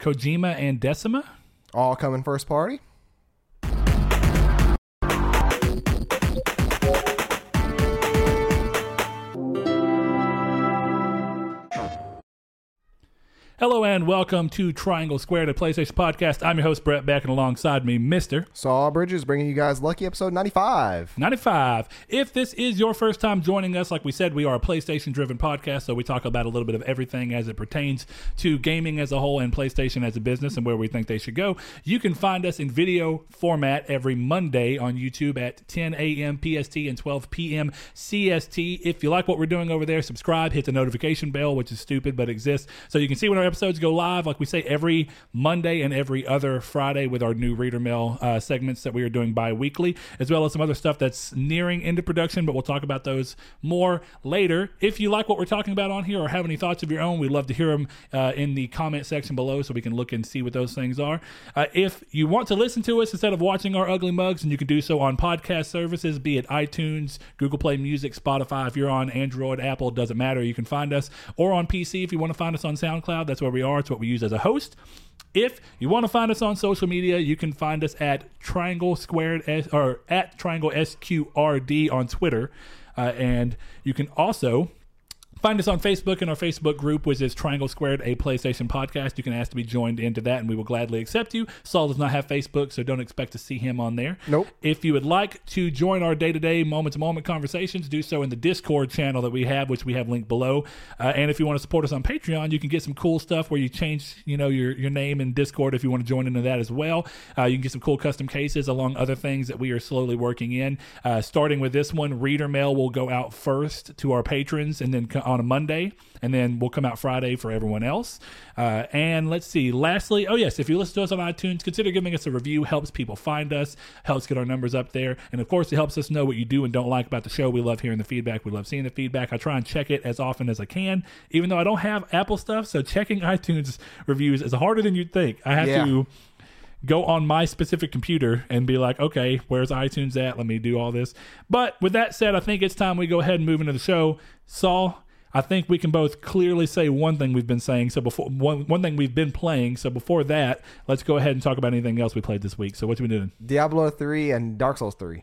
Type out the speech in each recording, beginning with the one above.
Kojima and Decima. All coming first party. And welcome to Triangle Square, a PlayStation podcast. I'm your host Brett Beck, and alongside me, Mister Saul Bridges bringing you guys lucky episode 95. 95. If this is your first time joining us, like we said, we are a PlayStation driven podcast, so we talk about a little bit of everything as it pertains to gaming as a whole and PlayStation as a business and where we think they should go. You can find us in video format every Monday on YouTube at 10 a.m. PST and 12 p.m. CST. If you like what we're doing over there, subscribe, hit the notification bell, which is stupid but exists, so you can see when our episodes go live, like we say, every Monday and every other Friday with our new Reader Mail uh, segments that we are doing bi weekly, as well as some other stuff that's nearing into production, but we'll talk about those more later. If you like what we're talking about on here or have any thoughts of your own, we'd love to hear them uh, in the comment section below so we can look and see what those things are. Uh, if you want to listen to us instead of watching our ugly mugs, and you can do so on podcast services, be it iTunes, Google Play Music, Spotify. If you're on Android, Apple, doesn't matter. You can find us, or on PC if you want to find us on SoundCloud. That's where we are. What we use as a host. If you want to find us on social media, you can find us at Triangle Squared S, or at Triangle SQRD on Twitter, uh, and you can also Find us on Facebook in our Facebook group, which is Triangle Squared, a PlayStation podcast. You can ask to be joined into that, and we will gladly accept you. Saul does not have Facebook, so don't expect to see him on there. Nope. If you would like to join our day to day, moment to moment conversations, do so in the Discord channel that we have, which we have linked below. Uh, and if you want to support us on Patreon, you can get some cool stuff where you change, you know, your your name in Discord if you want to join into that as well. Uh, you can get some cool custom cases along other things that we are slowly working in. Uh, starting with this one, reader mail will go out first to our patrons, and then co- on a Monday, and then we'll come out Friday for everyone else. Uh, and let's see. Lastly, oh yes, if you listen to us on iTunes, consider giving us a review. Helps people find us, helps get our numbers up there, and of course, it helps us know what you do and don't like about the show. We love hearing the feedback. We love seeing the feedback. I try and check it as often as I can, even though I don't have Apple stuff. So checking iTunes reviews is harder than you'd think. I have Yeah. to go on my specific computer and be like, okay, where's iTunes at? Let me do all this. But with that said, I think it's time we go ahead and move into the show. Saul, I think we can both clearly say one thing we've been saying. So before one one thing we've been playing. So before that, let's go ahead and talk about anything else we played this week. So what you been doing? Diablo 3 and Dark Souls 3.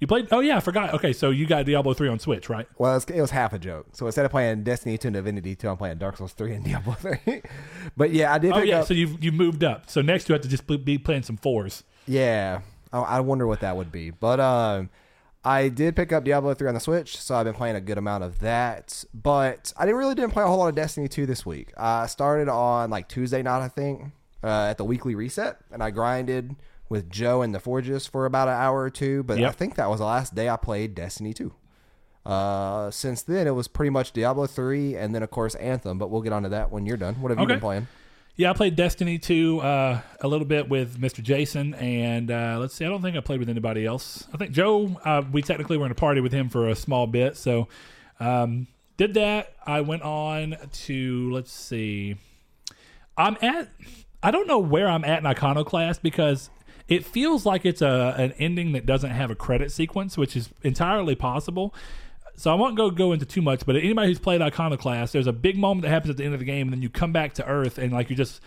You played? Oh yeah, I forgot. Okay, so you got Diablo three on Switch, right? Well, it was, it was half a joke. So instead of playing Destiny 2 and Divinity 2, I'm playing Dark Souls 3 and Diablo 3. but yeah, I did Oh yeah, up. so you've you moved up. So next you have to just be playing some fours. Yeah, I, I wonder what that would be. But um, I did pick up Diablo 3 on the Switch, so I've been playing a good amount of that. But I didn't really didn't play a whole lot of Destiny 2 this week. I started on like Tuesday night, I think, uh, at the weekly reset, and I grinded with Joe and the Forges for about an hour or two. But I think that was the last day I played Destiny 2. Uh, since then, it was pretty much Diablo 3 and then, of course, Anthem. But we'll get onto that when you're done. What have you been playing? Yeah, I played Destiny 2 uh, a little bit with Mr. Jason, and uh, let's see, I don't think I played with anybody else. I think Joe, uh, we technically were in a party with him for a small bit, so um, did that. I went on to, let's see, I'm at, I don't know where I'm at in Iconoclast because it feels like it's a an ending that doesn't have a credit sequence, which is entirely possible. So I won't go go into too much, but anybody who's played Iconoclast, there's a big moment that happens at the end of the game, and then you come back to Earth, and like you just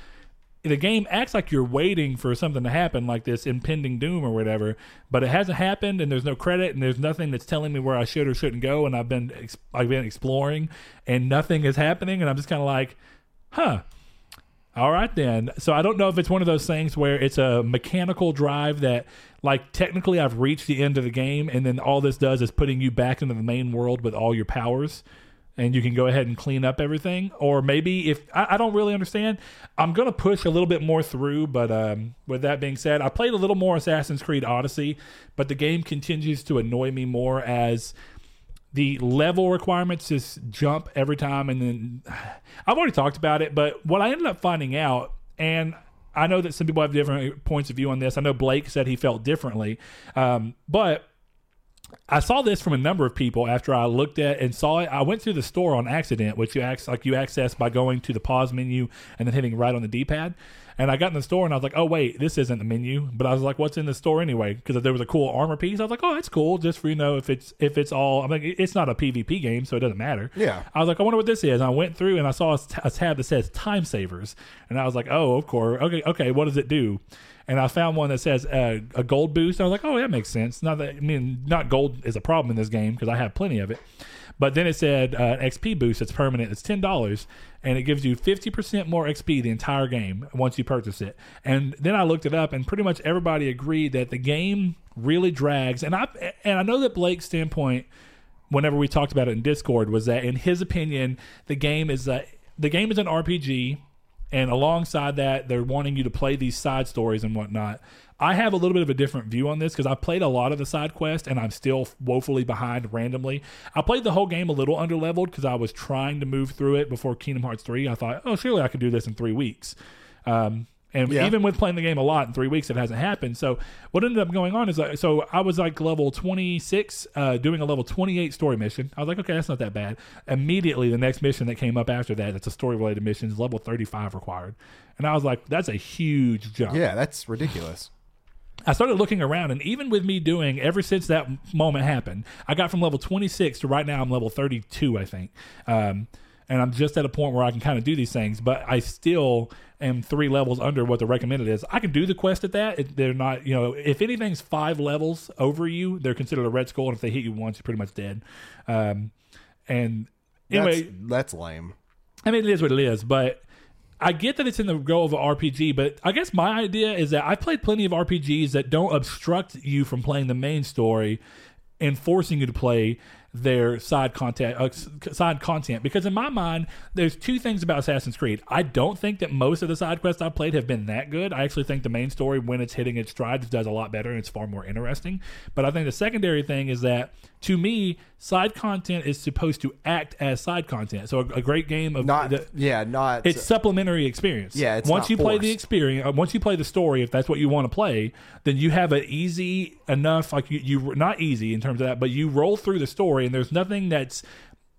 the game acts like you're waiting for something to happen, like this impending doom or whatever, but it hasn't happened, and there's no credit, and there's nothing that's telling me where I should or shouldn't go, and I've been I've been exploring, and nothing is happening, and I'm just kind of like, huh. All right then. So I don't know if it's one of those things where it's a mechanical drive that like technically I've reached the end of the game and then all this does is putting you back into the main world with all your powers and you can go ahead and clean up everything or maybe if I, I don't really understand i'm going to push a little bit more through but um, with that being said i played a little more assassin's creed odyssey but the game continues to annoy me more as the level requirements just jump every time and then i've already talked about it but what i ended up finding out and i know that some people have different points of view on this i know blake said he felt differently um, but I saw this from a number of people after I looked at and saw it. I went through the store on accident, which you ac- like you access by going to the pause menu and then hitting right on the D-pad. And I got in the store and I was like, "Oh wait, this isn't the menu." But I was like, "What's in the store anyway?" Because there was a cool armor piece. I was like, "Oh, it's cool, just for you know if it's if it's all." I'm like, it's not a PvP game, so it doesn't matter. Yeah. I was like, I wonder what this is. And I went through and I saw a, t- a tab that says time savers, and I was like, oh, of course, okay, okay, what does it do? And I found one that says uh, a gold boost. I was like, oh, that makes sense. Not that I mean, not gold is a problem in this game because I have plenty of it. But then it said uh, XP boost that's permanent. It's ten dollars, and it gives you fifty percent more XP the entire game once you purchase it. And then I looked it up, and pretty much everybody agreed that the game really drags. And I and I know that Blake's standpoint whenever we talked about it in Discord was that in his opinion the game is a the game is an RPG and alongside that they're wanting you to play these side stories and whatnot. I have a little bit of a different view on this because I played a lot of the side quest and I'm still woefully behind randomly. I played the whole game a little underleveled because I was trying to move through it before Kingdom Hearts 3. I thought, oh, surely I could do this in three weeks. Um, and Yeah. even with playing the game a lot in three weeks, it hasn't happened. So what ended up going on is, like, so I was like level 26, uh, doing a level 28 story mission. I was like, okay, that's not that bad. Immediately, the next mission that came up after that, it's a story related mission, is level 35 required. And I was like, that's a huge jump. Yeah, that's ridiculous. I started looking around, and even with me doing ever since that moment happened, I got from level 26 to right now I'm level 32, I think. Um, and I'm just at a point where I can kind of do these things, but I still am three levels under what the recommended is. I can do the quest at that. It, they're not, you know, if anything's five levels over you, they're considered a red skull, and if they hit you once, you're pretty much dead. Um, and anyway, That's, that's lame. I mean, it is what it is, but I get that it's in the goal of an RPG. But I guess my idea is that I've played plenty of RPGs that don't obstruct you from playing the main story and forcing you to play their side content uh, side content because in my mind there's two things about Assassin's Creed. I don't think that most of the side quests I've played have been that good. I actually think the main story when it's hitting its stride does a lot better and it's far more interesting. But I think the secondary thing is that to me side content is supposed to act as side content. So a, a great game of Not the, yeah, not it's supplementary experience. Yeah, it's once you play the experience, uh, once you play the story, if that's what you want to play, then you have an easy enough. Like you, you not easy in terms of that, but you roll through the story, and there's nothing that's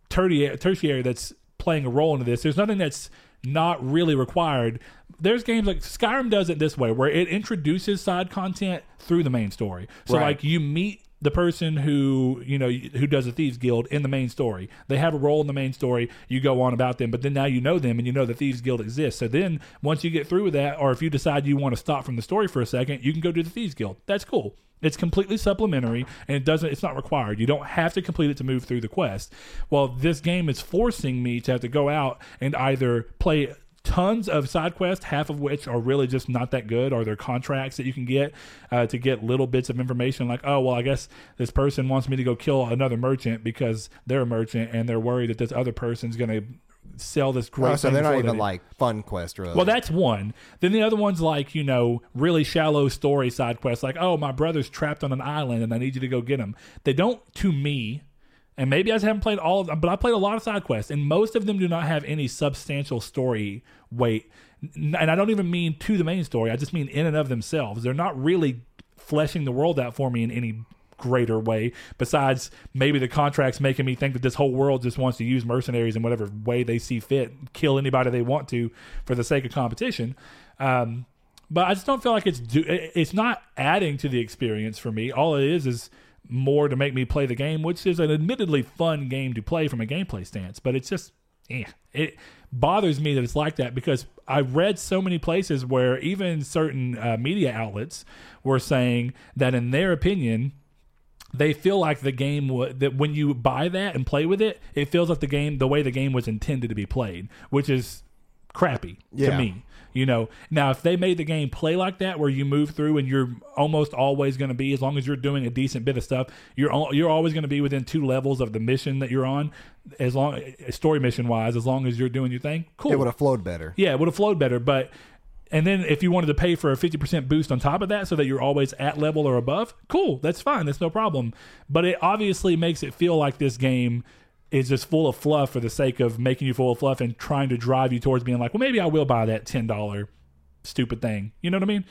tertiary, tertiary that's playing a role into this. There's nothing that's not really required. There's games like Skyrim does it this way, where it introduces side content through the main story. So Right. like you meet the person who you know who does the thieves guild in the main story. They have a role in the main story. You go on about them. But then now you know them and you know the thieves guild exists. So then once you get through with that or if you decide you want to stop from the story for a second you can go do the thieves guild. That's cool. It's completely supplementary and it doesn't it's not required. You don't have to complete it to move through the quest. Well this game is forcing me to have to go out and either play tons of side quests, half of which are really just not that good, or they're contracts that you can get uh, to get little bits of information. Like, oh, well, I guess this person wants me to go kill another merchant because they're a merchant and they're worried that this other person's going to sell this great. Oh, so they're not before they even like fun quest really. Well, that's one. Then the other one's like, you know, really shallow story side quests, like, oh, my brother's trapped on an island and I need you to go get him. They don't, to me, and maybe I just haven't played all of them, but I played a lot of side quests, and most of them do not have any substantial story weight. And I don't even mean to the main story, I just mean in and of themselves. They're not really fleshing the world out for me in any greater way besides maybe the contracts making me think that this whole world just wants to use mercenaries in whatever way they see fit kill anybody they want to for the sake of competition um, but i just don't feel like it's do- it's not adding to the experience for me all it is is more to make me play the game which is an admittedly fun game to play from a gameplay stance but it's just eh. it bothers me that it's like that because I read so many places where even certain uh, media outlets were saying that in their opinion they feel like the game wa that when you buy that and play with it, it feels like the game the way the game was intended to be played, which is crappy to me. You know, now if they made the game play like that, where you move through and you're almost always going to be, as long as you're doing a decent bit of stuff, you're al- you're always going to be within two levels of the mission that you're on, as long eh, story mission wise, as long as you're doing your thing. Cool. it would have flowed better. Yeah, it would have flowed better. But and then if you wanted to pay for a fifty percent boost on top of that, so that you're always at level or above, cool, that's fine, that's no problem. But it obviously makes it feel like this game is just full of fluff for the sake of making you full of fluff and trying to drive you towards being like, well, maybe I will buy that ten dollar stupid thing. You know what I mean?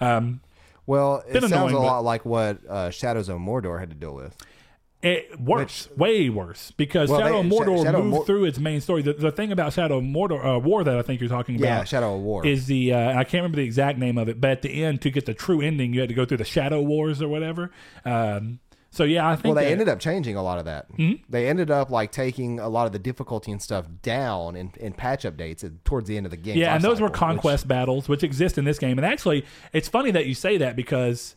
Um, Well, it sounds annoying, a lot like what uh, Shadows of Mordor had to deal with. It worse, way worse, because Well, Shadow they- of Mordor Sha- Shadow moved Mor- through its main story. The, the thing about Shadow of Mordor uh, War that I think you're talking about, Yeah, Shadow of War. is the uh, I can't remember the exact name of it, but at the end to get the true ending, you had to go through the Shadow Wars or whatever. Um, so yeah, I think well, they that- ended up changing a lot of that. Hmm? They ended up like taking a lot of the difficulty and stuff down in, in patch updates at- towards the end of the game. Yeah, and those were lifecycle, which- conquest battles, which exist in this game. And actually, it's funny that you say that because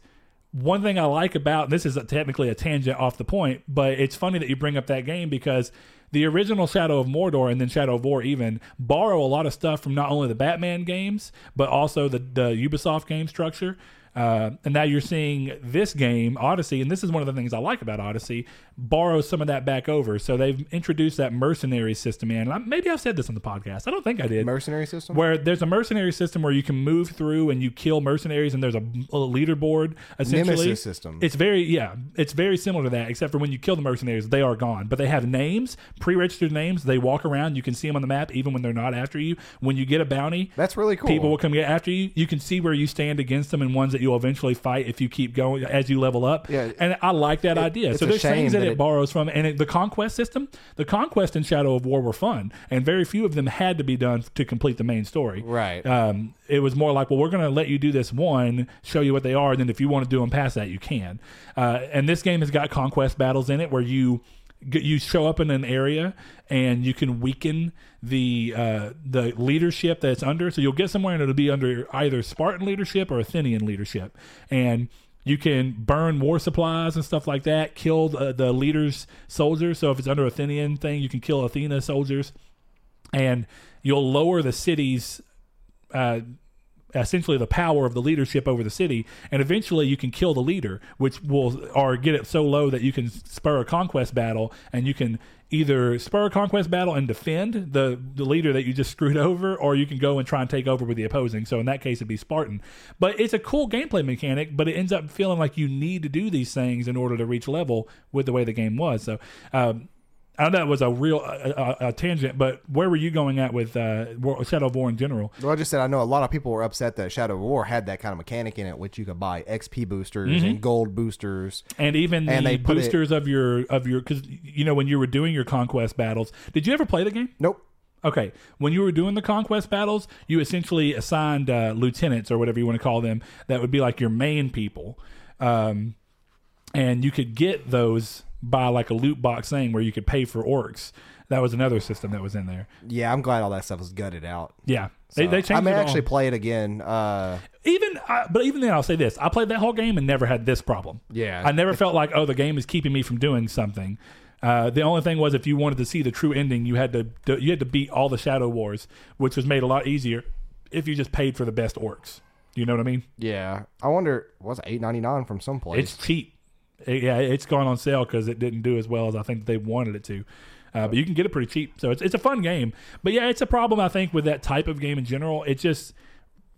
one thing I like about this is technically a tangent off the point, but it's funny that you bring up that game because the original Shadow of Mordor and then Shadow of War even borrow a lot of stuff from not only the Batman games but also the the Ubisoft game structure. Uh, and now you're seeing this game, Odyssey, and this is one of the things I like about Odyssey, borrow some of that back over. So they've introduced that mercenary system in. And I, maybe I've said this on the podcast. I don't think I did mercenary system. where there's a mercenary system where you can move through and you kill mercenaries and there's a, a leaderboard essentially Nemesis system. it's very yeah it's very similar to that except for when you kill the mercenaries they are gone but they have names pre-registered names they walk around you can see them on the map even when they're not after you when you get a bounty That's really cool. people will come get after you you can see where you stand against them and ones that you'll eventually fight if you keep going as you level up Yeah. and i like that idea so there's things that, that it, it- borrows from and it, the conquest system the conquest and shadow of war were fun and very few of them had to be done to complete the main story Right. um, it was more like well we're going to let you do this one show you what they are and then if you want to do them past that you can uh, and this game has got conquest battles in it where you you show up in an area and you can weaken the uh, the leadership that it's under. So you'll get somewhere and it'll be under either Spartan leadership or Athenian leadership, and you can burn war supplies and stuff like that. Kill the, the leader's soldiers. So if it's under Athenian thing, you can kill Athena soldiers, and you'll lower the city's uh, essentially the power of the leadership over the city, and eventually you can kill the leader, which will or get it so low that you can spur a conquest battle, and you can either spur a conquest battle and defend the the leader that you just screwed over, or you can go and try and take over with the opposing. So in that case, it'd be Spartan. But it's a cool gameplay mechanic, but it ends up feeling like you need to do these things in order to reach level with the way the game was. So. Um, I know that was a real a, a, a tangent, but where were you going at with uh, War- Shadow of War in general? Well, I just said I know a lot of people were upset that Shadow of War had that kind of mechanic in it, which you could buy XP boosters and gold boosters. and even And the they put it- boosters of your of your because you know when you were doing your conquest battles did you ever play the game Nope. okay when you were doing the conquest battles you essentially assigned uh, lieutenants or whatever you want to call them that would be like your main people um, and you could get those by like a loot box thing where you could pay for orcs. That was another system that was in there. Yeah, I'm glad all that stuff was gutted out. yeah. They, they changed I may actually play it again. Uh, even uh, but even then i'll say this. I played that whole game and never had this problem. Yeah. i never felt like oh the game is keeping me from doing something. Uh, the only thing was if you wanted to see the true ending you had to you had to beat all the shadow wars which was made a lot easier if you just paid for the best orcs. You know what i mean? Yeah, I wonder was it eight ninety nine from some place? it's cheap It- yeah it's gone on sale because it didn't do as well as i think they wanted it to. Uh, but you can get it pretty cheap. So it's, it's a fun game. But yeah it's a problem i think with that type of game in general. It just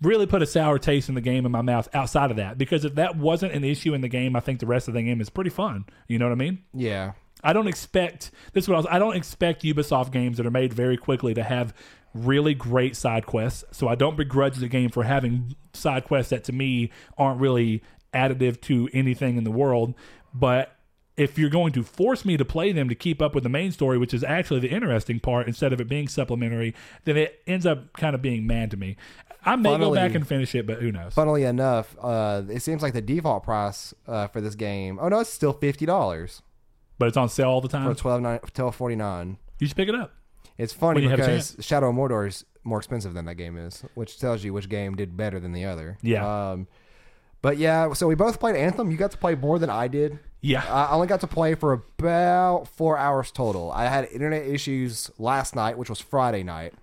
really put a sour taste in the game in my mouth outside of that. Because if that wasn't an issue in the game i think the rest of the game is pretty fun. You know what i mean? Yeah, i don't expect this is what I, was, I don't expect ubisoft games that are made very quickly to have really great side quests. So i don't begrudge the game for having side quests that to me aren't really additive to anything in the world but if you're going to force me to play them to keep up with the main story, which is actually the interesting part, instead of it being supplementary, then it ends up kind of being mad to me. I may go Funnily- back and finish it, but who knows? funnily enough, uh, it seems like the default price uh, for this game. Oh no, it's still fifty dollars But it's on sale all the time for twelve nine twelve forty nine. You should pick it up. It's funny When you have a because Shadow of Mordor is more expensive than that game is, which tells you which game did better than the other. Yeah. Um, but yeah, so we both played Anthem. You got to play more than I did. Yeah. I only got to play for about four hours total. I had internet issues last night, which was Friday night,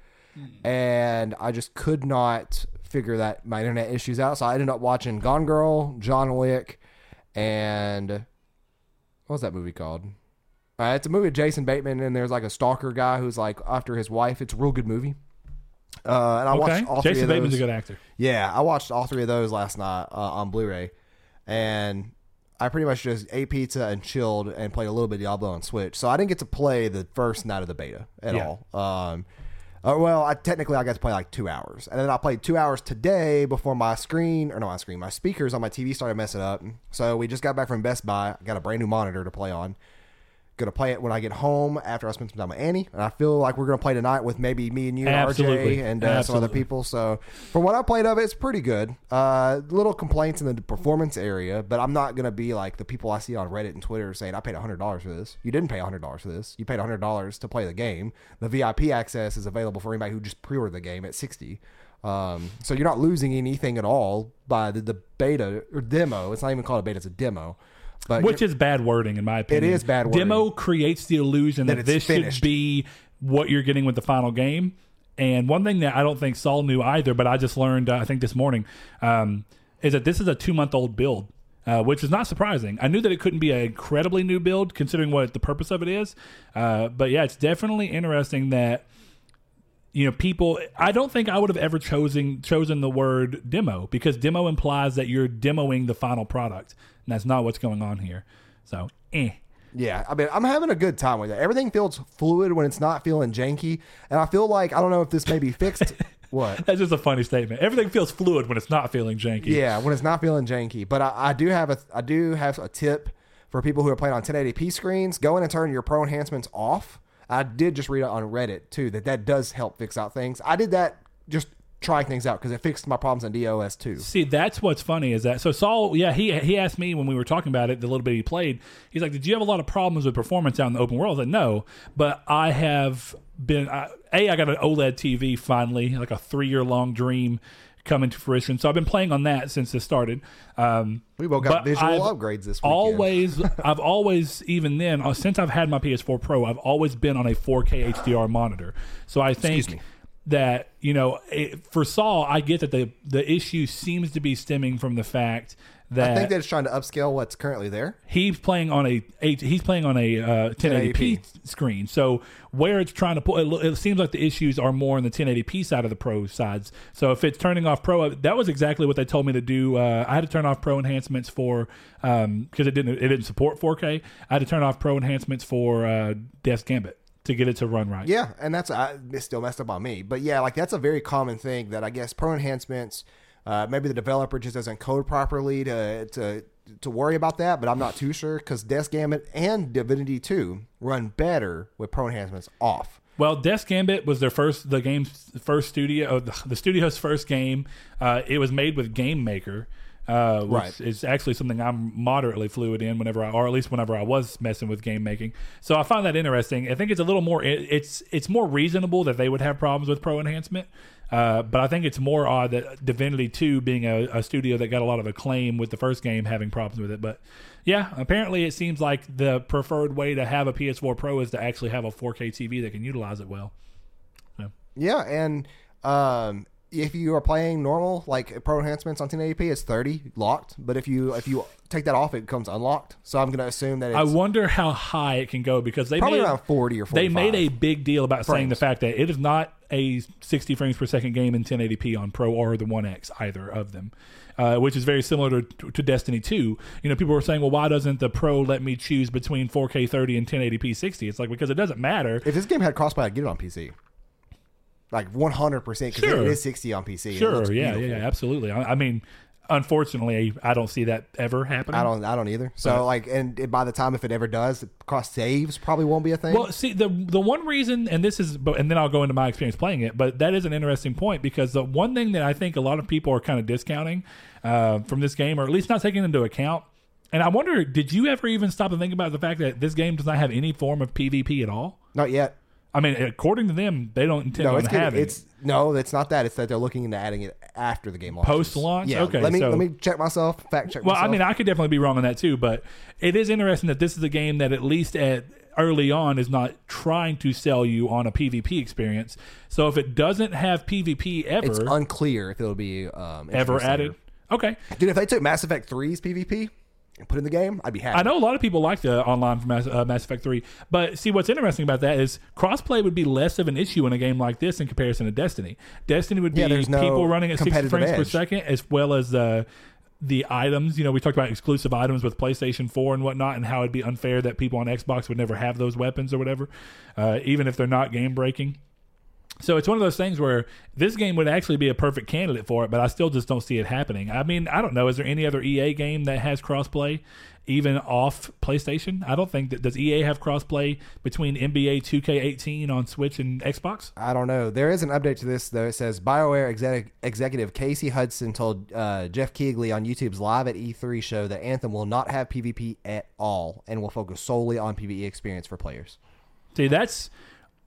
and I just could not figure that my internet issues out. So I ended up watching Gone Girl, John Wick, and what was that movie called? Uh, it's a movie with Jason Bateman, and there's like a stalker guy who's like after his wife. It's a real good movie. Uh, and I okay. watched all three Jason of Bateman's those. a good actor. Yeah, I watched all three of those last night uh, on Blu-ray, and I pretty much just ate pizza and chilled and played a little bit of Diablo on Switch. So I didn't get to play the first night of the beta at Yeah. all. Um, uh, well, I technically I got to play like two hours, and then I played two hours today before my screen or no, my screen, my speakers on my TV started messing up. So we just got back from Best Buy, got a brand new monitor to play on, Gonna play it when I get home after I spend some time with Annie, and I feel like we're gonna play tonight with maybe me and you, and Absolutely. RJ, and uh, some other people. So from what I played of it, it's pretty good. Uh, little complaints in the performance area, but I'm not gonna be like the people I see on Reddit and Twitter saying I paid hundred dollars for this. You didn't pay hundred dollars for this. You paid hundred dollars to play the game. The VIP access is available for anybody who just pre-ordered the game at sixty. Um, so you're not losing anything at all by the, the beta or demo. It's not even called a beta; it's a demo. But which is bad wording in my opinion. is bad wording. Demo creates the illusion that, That this finished. should be what you're getting with the final game. And one thing that I don't think Saul knew either, but I just learned uh, I think this morning, um, is that this is a two month old build. Uh, which is not surprising. I knew that it couldn't be an incredibly new build, considering what the purpose of it is. Uh, but yeah, it's definitely interesting that you know people i don't think i would have ever chosen chosen the word demo because demo implies that you're demoing the final product and that's not what's going on here so eh. Yeah, I mean, I'm having a good time with it. Everything feels fluid when it's not feeling janky, and I feel like I don't know if this may be fixed. what? that's just a funny statement everything feels fluid when it's not feeling janky Yeah, when it's not feeling janky. But I, I do have a I do have a tip for people who are playing on 1080p screens. Go in and turn your pro enhancements off. I did just read it on Reddit too that that does help fix out things. I did that just trying things out because it fixed my problems on DOS too. See, that's what's funny is that so Saul, yeah, he he asked me when we were talking about it, the little bit he played. He's like, "Did you have a lot of problems with performance out in the open world?" I said, "No, but I have been I, a. I got an OLED TV finally, like a three year long dream coming to fruition. So I've been playing on that since it started. Um, We both got visual I've upgrades this weekend. Always, I've always, even then, uh, since I've had my PS4 Pro, I've always been on a 4K HDR monitor. So I think that you know, it, for Saul, I get that the the issue seems to be stemming from the fact that, I think that it's trying to upscale what's currently there. he's playing on a he's playing on a uh, 1080p, 1080p. screen. So where it's trying to put, it, it seems like the issues are more on the 1080p side of the pro sides. So if it's turning off pro, that was exactly what they told me to do. Uh, I had to turn off pro enhancements for because it didn't it didn't support 4K. I had to turn off pro enhancements for uh, Death Gambit to get it to run right. Yeah, and that's I, it's still messed up on me. But yeah, like that's a very common thing that I guess pro enhancements. Uh, maybe the developer just doesn't code properly to to to worry about that, but I'm not too sure because Death Gambit and Divinity 2 run better with pro enhancements off. Well, Death Gambit was their first, the game's first studio, uh, the studio's first game. Uh, it was made with Game Maker, uh, which Right. is actually something I'm moderately fluid in whenever I, or at least whenever I was messing with game making. So I find that interesting. I think it's a little more, it, it's it's more reasonable that they would have problems with pro enhancement. Uh, but I think it's more odd that Divinity 2 being a, a studio that got a lot of acclaim with the first game having problems with it. But yeah, apparently it seems like the preferred way to have a PS4 Pro is to actually have a 4K TV that can utilize it well. Yeah, and um, if you are playing normal like pro enhancements on 1080p, it's 30 locked. But if you if you take that off, it becomes unlocked. So I'm going to assume that it's I wonder how high it can go because they probably made, around 40 or 45. they made a big deal about saying the fact that it is not a 60 frames per second game in 1080p on Pro or the One X either of them, uh, which is very similar to, to Destiny 2. You know, people were saying, well, why doesn't the Pro let me choose between 4K 30 and 1080p 60? It's like because it doesn't matter. If this game had crossplay, I'd get it on PC. Like 100% because Sure. it is 60 on PC. Sure, yeah, yeah, absolutely. I, I mean, unfortunately, I don't see that ever happening. I don't. I don't either. So But- like, and by the time if it ever does, cross saves probably won't be a thing. Well, see the the one reason, and this is, and then I'll go into my experience playing it. But that is an interesting point because the one thing that I think a lot of people are kind of discounting uh, from this game, or at least not taking into account. And I wonder, did you ever even stop to think about the fact that this game does not have any form of PvP at all? Not yet. I mean, according to them, they don't intend No, on it's getting, having it's no, it's not that. It's that they're looking into adding it after the game launches. Post-launch? Yeah. Okay, Let me so- let me check myself. Fact check. Well, myself. I mean, I could definitely be wrong on that too, but it is interesting that this is a game that at least at early on is not trying to sell you on a PvP experience. So if it doesn't have PvP ever it's unclear if it'll be um, ever added, okay. Dude, if they took Mass Effect 3's PvP put in the game, I'd be happy. I know a lot of people like the online for Mass, uh, Mass Effect 3, but see what's interesting about that is crossplay would be less of an issue in a game like this in comparison to Destiny. Destiny would be Yeah, no people running at 60 competitive frames per second as well as the the items. You know, we talked about exclusive items with PlayStation 4 and whatnot, and how it'd be unfair that people on Xbox would never have those weapons or whatever, uh, even if they're not game breaking. So it's one of those things where this game would actually be a perfect candidate for it, but I still just don't see it happening. I mean, I don't know. Is there any other EA game that has crossplay, even off PlayStation? I don't think that does EA have crossplay between NBA 2K18 on Switch and Xbox. I don't know. There is an update to this though. It says BioWare exec- executive Casey Hudson told uh, Geoff Keighley on YouTube's Live at E3 show that Anthem will not have PvP at all and will focus solely on PvE experience for players. See, that's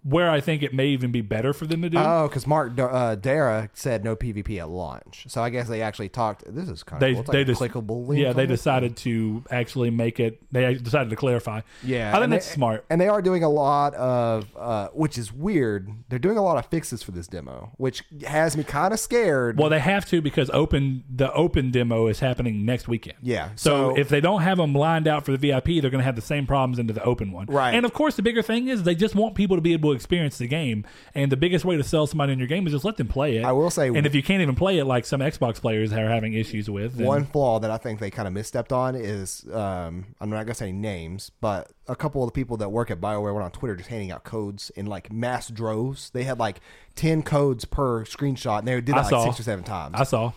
where I think it may even be better for them to do. Oh, because Mark uh, Darrah said no PvP at launch, so I guess they actually talked. This is kind of they cool. They like clickable link. yeah they on it. decided to actually make it. They decided to clarify. Yeah, I think that's they- smart. And they are doing a lot of, uh, which is weird. They're doing a lot of fixes for this demo, which has me kind of scared. Well, they have to because open the open demo is happening next weekend. Yeah, So, so- if they don't have them lined out for the VIP, they're going to have the same problems into the open one. Right. And of course, the bigger thing is they just want people to be able to experience the game. And the biggest way to sell somebody in your game is just let them play it. I will say- And if you can't even play it, like some Xbox players are having issues with, then One flaw that I think they kind of misstepped on is um, I'm not gonna say names, but a couple of the people that work at Bioware went on Twitter just handing out codes in like mass droves. They had like ten codes per screenshot, and they did I like saw. six or seven times. I saw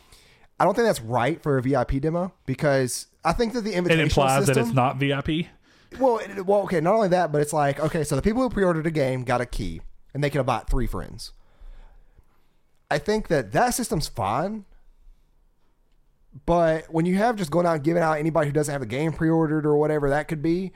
I don't think that's right for a VIP demo because I think that the invitation it implies system, that it's not VIP. Well, it, well, okay. Not only that, but it's like okay, so the people who pre-ordered a game got a key, and they can invite three friends. I think that that system's fine, but when you have just going out and giving out anybody who doesn't have a game pre-ordered or whatever that could be,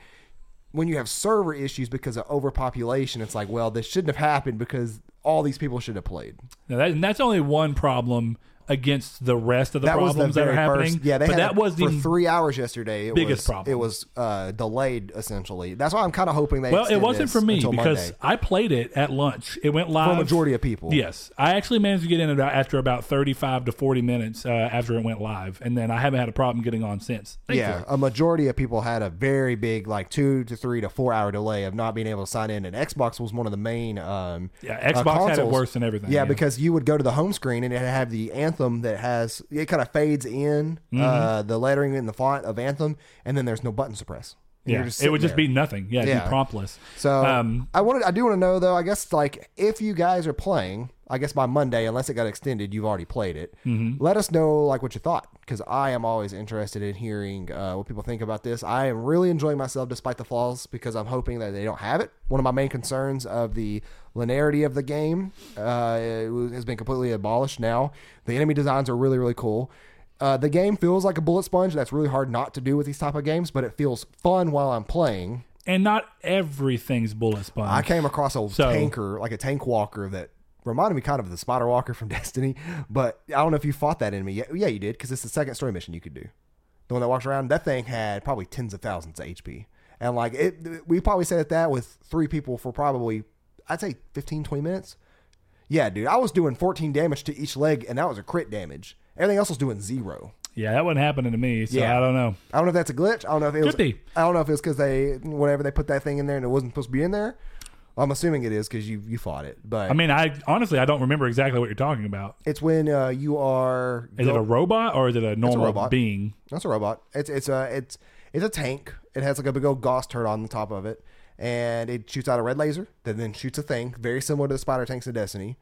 when you have server issues because of overpopulation, it's like, well, this shouldn't have happened because all these people should have played. Now that, and that's only one problem against the rest of the that was problems the that are happening. first. Yeah, they but had that it was for the three hours yesterday. It biggest was, problem. It was uh, delayed essentially. That's why I'm kind of hoping they. Well, it wasn't for me because Monday. I played it at lunch. It went live for a majority of people. Yes, I actually managed to get in about after about thirty-five to forty minutes uh, after it went live, and then I haven't had a problem getting on since. Yeah, a majority of people had a very big, like two to three to four hour delay of not being able to sign in, and Xbox was one of the main. Um, yeah. uh, Xbox had it worse than everything. Yeah, because you would go to the home screen and it had the the anthem that has it kind of fades in Mm-hmm. uh, the lettering in the font of anthem, and then there's no button suppress. Yeah, it would just there. be nothing. Yeah, it'd Yeah. be promptless. So Um, I wanted, I do want to know though. I guess like if you guys are playing, I guess by Monday, unless it got extended, you've already played it. Mm-hmm. Let us know like what you thought because I am always interested in hearing uh, what people think about this. I am really enjoying myself despite the flaws because I'm hoping that they don't have it. One of my main concerns of the linearity of the game uh, has been completely abolished now. The enemy designs are really really cool. Uh, the game feels like a bullet sponge. That's really hard not to do with these type of games, but it feels fun while I'm playing. and not everything's bullet sponge. I came across a So- tanker, like a tank walker that reminded me kind of the spider walker from Destiny. But I don't know if you fought that enemy. Yeah, yeah you did, because it's the second story mission you could do. The one that walks around, that thing had probably tens of thousands of HP. And like it, we probably said that with three people for probably, I'd say 15, 20 minutes. Yeah, dude, I was doing 14 damage to each leg, and that was a crit damage. Everything else was doing zero. yeah, that wasn't happening to me. So Yeah. I don't know. I don't know if that's a glitch. I don't know if it was. Could be. I don't know if it's because they, whenever they put that thing in there and it wasn't supposed to be in there. I'm assuming it is because you you fought it, but I mean, I honestly I don't remember exactly what you're talking about. It's when uh, you are. Is it a robot or is it a normal robot. being? That's a robot. It's it's a it's it's a tank. It has like a big old Gauss turret on the top of it, and it shoots out a red laser that then shoots a thing very similar to the spider tanks in Destiny.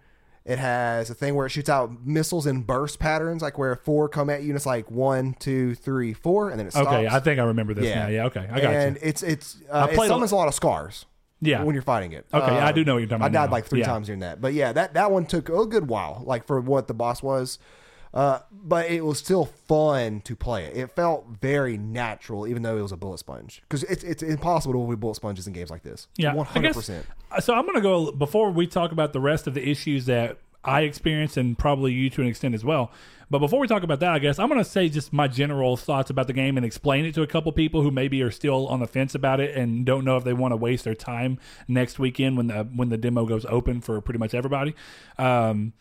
It has a thing where it shoots out missiles in burst patterns, like where four come at you, and it's like one, two, three, four, and then it stops. Okay, I think I remember this now. Yeah, okay, I got and you. And it's it's uh, it played summons a lot of scars. Yeah. when you're fighting it. Okay, Uh, I do know what you're talking I about died now. like three Yeah. times during that, but yeah, that that one took a good while, like for what the boss was. Uh, but it was still fun to play it. It felt very natural, even though it was a bullet sponge. Because it's it's impossible to avoid bullet sponges in games like this. Yeah, one I hundred guess- percent. So I'm going to go before we talk about the rest of the issues that I experienced and probably you to an extent as well. But before we talk about that, I guess I'm going to say just my general thoughts about the game and explain it to a couple people who maybe are still on the fence about it and don't know if they want to waste their time next weekend when the when the demo goes open for pretty much everybody. Um,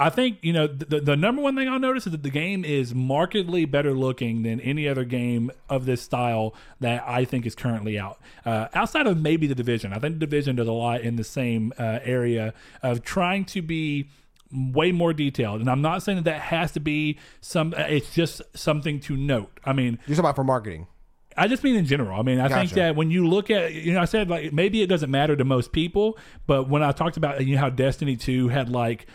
I think you know the, the number one thing I'll notice is that the game is markedly better looking than any other game of this style that I think is currently out. Uh, outside of maybe the division, I think the division does a lot in the same uh, area of trying to be way more detailed. And I'm not saying that that has to be some. uh, It's just something to note. I mean, You're talking about for marketing. I just mean in general. I mean, I think that when you look at, you know, I said like maybe it doesn't matter to most people, but when I talked about you know how Destiny Two had like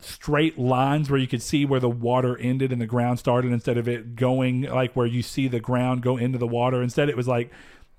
straight lines where you could see where the water ended and the ground started instead of it going like where you see the ground go into the water. Instead, it was like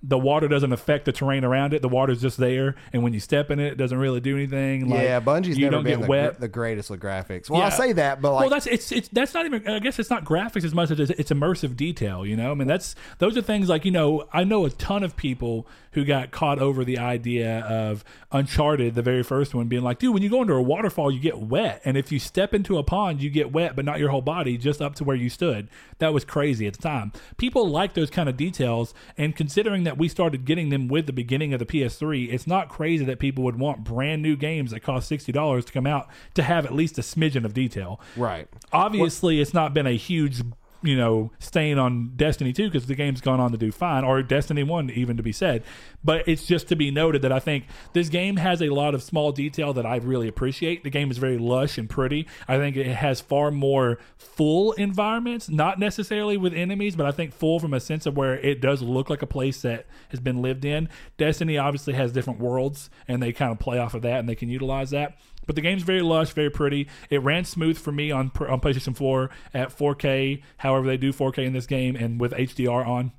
the water doesn't affect the terrain around it. The water's just there, and when you step in it, it doesn't really do anything. Like, yeah, Bungie's you never don't been get the, wet. the greatest with graphics. Well, Yeah. I say that, but like well, that's it's it's that's not even. I guess it's not graphics as much as it's, it's immersive detail. You know, I mean, that's those are things like you know, I know a ton of people who got caught over the idea of Uncharted, the very first one, being like, dude, when you go into a waterfall, you get wet, and if you step into a pond, you get wet, but not your whole body, just up to where you stood. That was crazy at the time. People like those kind of details, and considering that we started getting them with the beginning of the PS3, it's not crazy that people would want brand new games that cost sixty dollars to come out to have at least a smidgen of detail right. obviously it's not been a huge you know staying on destiny 2 because the game's gone on to do fine or destiny 1 even to be said. But it's just to be noted that i think this game has a lot of small detail that i really appreciate. The game is very lush and pretty. I think it has far more full environments not necessarily with enemies but i think full from a sense of where it does look like a place that has been lived in. Destiny obviously has different worlds and they kind of play off of that and they can utilize that but the game's very lush, very pretty. It ran smooth for me on on PlayStation 4 at 4K, however they do 4K in this game, and with HDR on.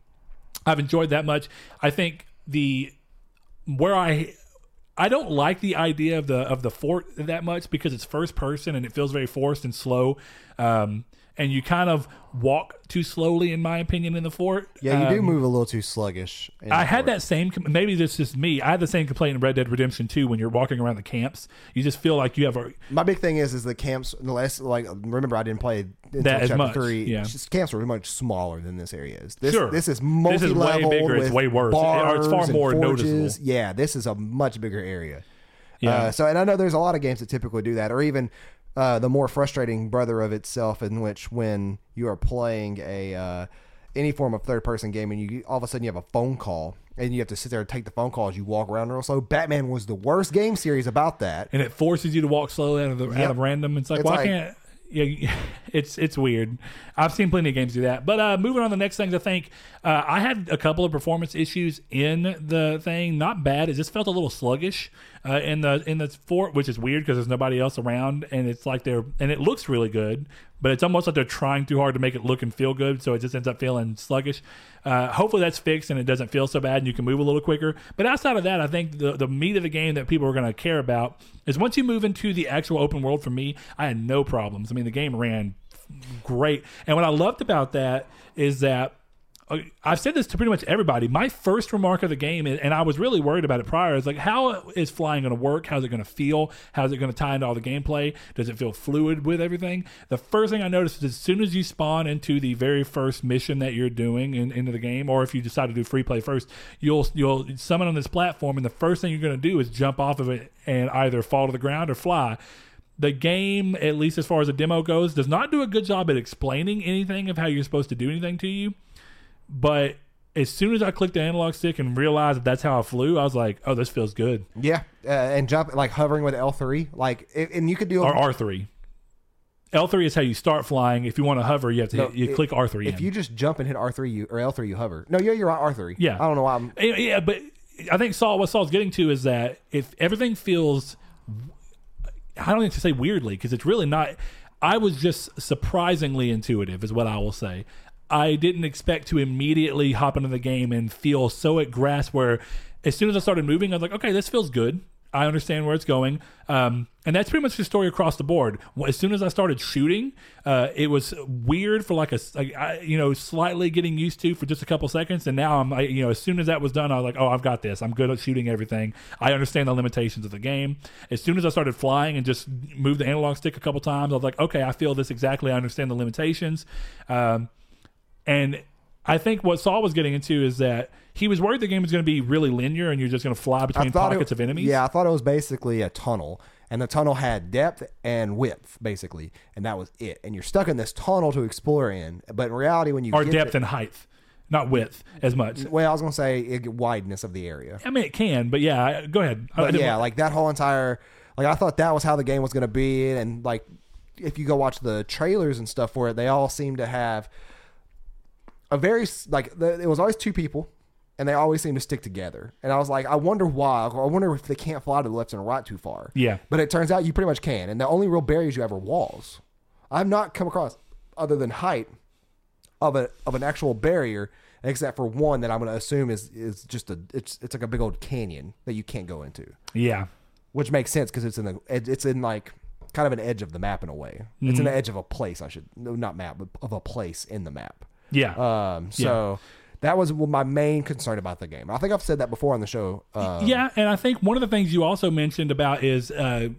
I've enjoyed that much. I think the where I I don't like the idea of the of the fort that much because it's first person and it feels very forced and slow. Um, and you kind of walk too slowly, in my opinion, in the fort. Yeah, you do Um, move a little too sluggish. I had fort. that same. Maybe this is me. I had the same complaint in Red Dead Redemption 2 when you're walking around the camps. You just feel like you have a My big thing is is the camps. Unless like remember, I didn't play That as chapter much, three. yeah. Camps were much smaller than this area is. This, Sure. this is This multi is way bigger, it's way worse. Or it's far more forges. noticeable. Yeah, this is a much bigger area. Yeah. Uh, so, and I know there's a lot of games that typically do that, or even uh, the more frustrating brother of itself, in which when you are playing a uh, any form of third person game and you all of a sudden you have a phone call and you have to sit there and take the phone call as you walk around real slow. Batman was the worst game series about that. and it forces you to walk slowly out of the out of random. It's like, It's why like- can't? Yeah, it's it's weird. I've seen plenty of games do that. But uh, moving on to the next things, I think uh, I had a couple of performance issues in the thing. Not bad. It just felt a little sluggish uh, in the in the fort, which is weird because there's nobody else around, and it's like they're and it looks really good, but it's almost like they're trying too hard to make it look and feel good, so it just ends up feeling sluggish. Uh, hopefully that's fixed and it doesn't feel so bad, and you can move a little quicker. But outside of that, I think the the meat of the game that people are going to care about is once you move into the actual open world. For me, I had no problems. I mean, the game ran great. And what I loved about that is that Uh, I've said this to pretty much everybody. My first remark of the game, and I was really worried about it prior, is like, how is flying going to work? How's it going to feel? How's it going to tie into all the gameplay? Does it feel fluid with everything? The first thing I noticed is as soon as you spawn into the very first mission that you're doing in, into the game, or if you decide to do free play first, you'll you'll summon on this platform, and the first thing you're going to do is jump off of it and either fall to the ground or fly the game, at least as far as the demo goes, does not do a good job at explaining anything of how you're supposed to do anything to you. But as soon as I clicked the analog stick and realized that that's how I flew, I was like, "Oh, this feels good." Yeah, uh, and jump like hovering with L three, like it, and you could do Or R three. L three is how you start flying. If you want to hover, you have to No, hit, you it- click R three. if you just jump and hit R three, you or L three, you hover. No, yeah, you're on R three. Yeah. I don't know why. I'm, Yeah, yeah, but I think Saul, what Saul's getting to is that if everything feels, I don't need to say weirdly because it's really not. I was just surprisingly intuitive, is what I will say. I didn't expect to immediately hop into the game and feel so at grasp where, as soon as I started moving, I was like, okay, this feels good. I understand where it's going. Um, and that's pretty much the story across the board. As soon as I started shooting, uh, it was weird for like a, like, I, you know, slightly getting used to for just a couple seconds. And now I'm, like, you know, as soon as that was done, I was like, oh, I've got this. I'm good at shooting everything. I understand the limitations of the game. As soon as I started flying and just moved the analog stick a couple times, I was like, okay, I feel this exactly. I understand the limitations. Um, and I think what Saul was getting into is that he was worried the game was going to be really linear and you're just going to fly between pockets it, of enemies. Yeah, I thought it was basically a tunnel, and the tunnel had depth and width, basically, and that was it. And you're stuck in this tunnel to explore in. But in reality, when you or depth to- and height, not width as much. well, I was gonna say it, wideness of the area. I mean, it can, but yeah, go ahead. But yeah, like that whole entire like I thought that was how the game was going to be, and like if you go watch the trailers and stuff for it, they all seem to have a very like the, it was always two people, and they always seem to stick together. And I was like, I wonder why. I wonder if they can't fly to the left and right too far. Yeah. But it turns out you pretty much can, and the only real barriers you have are walls. I've not come across other than height of a of an actual barrier, except for one that I'm going to assume is is just a it's it's like a big old canyon that you can't go into, Yeah. which makes sense because it's in the it's in like kind of an edge of the map in a way. It's in mm-hmm. the edge of a place. I should no not map, but of a place in the map. Yeah. Um, so that was my main concern about the game. I think I've said that before on the show. Uh, yeah, and I think one of the things you also mentioned about is uh,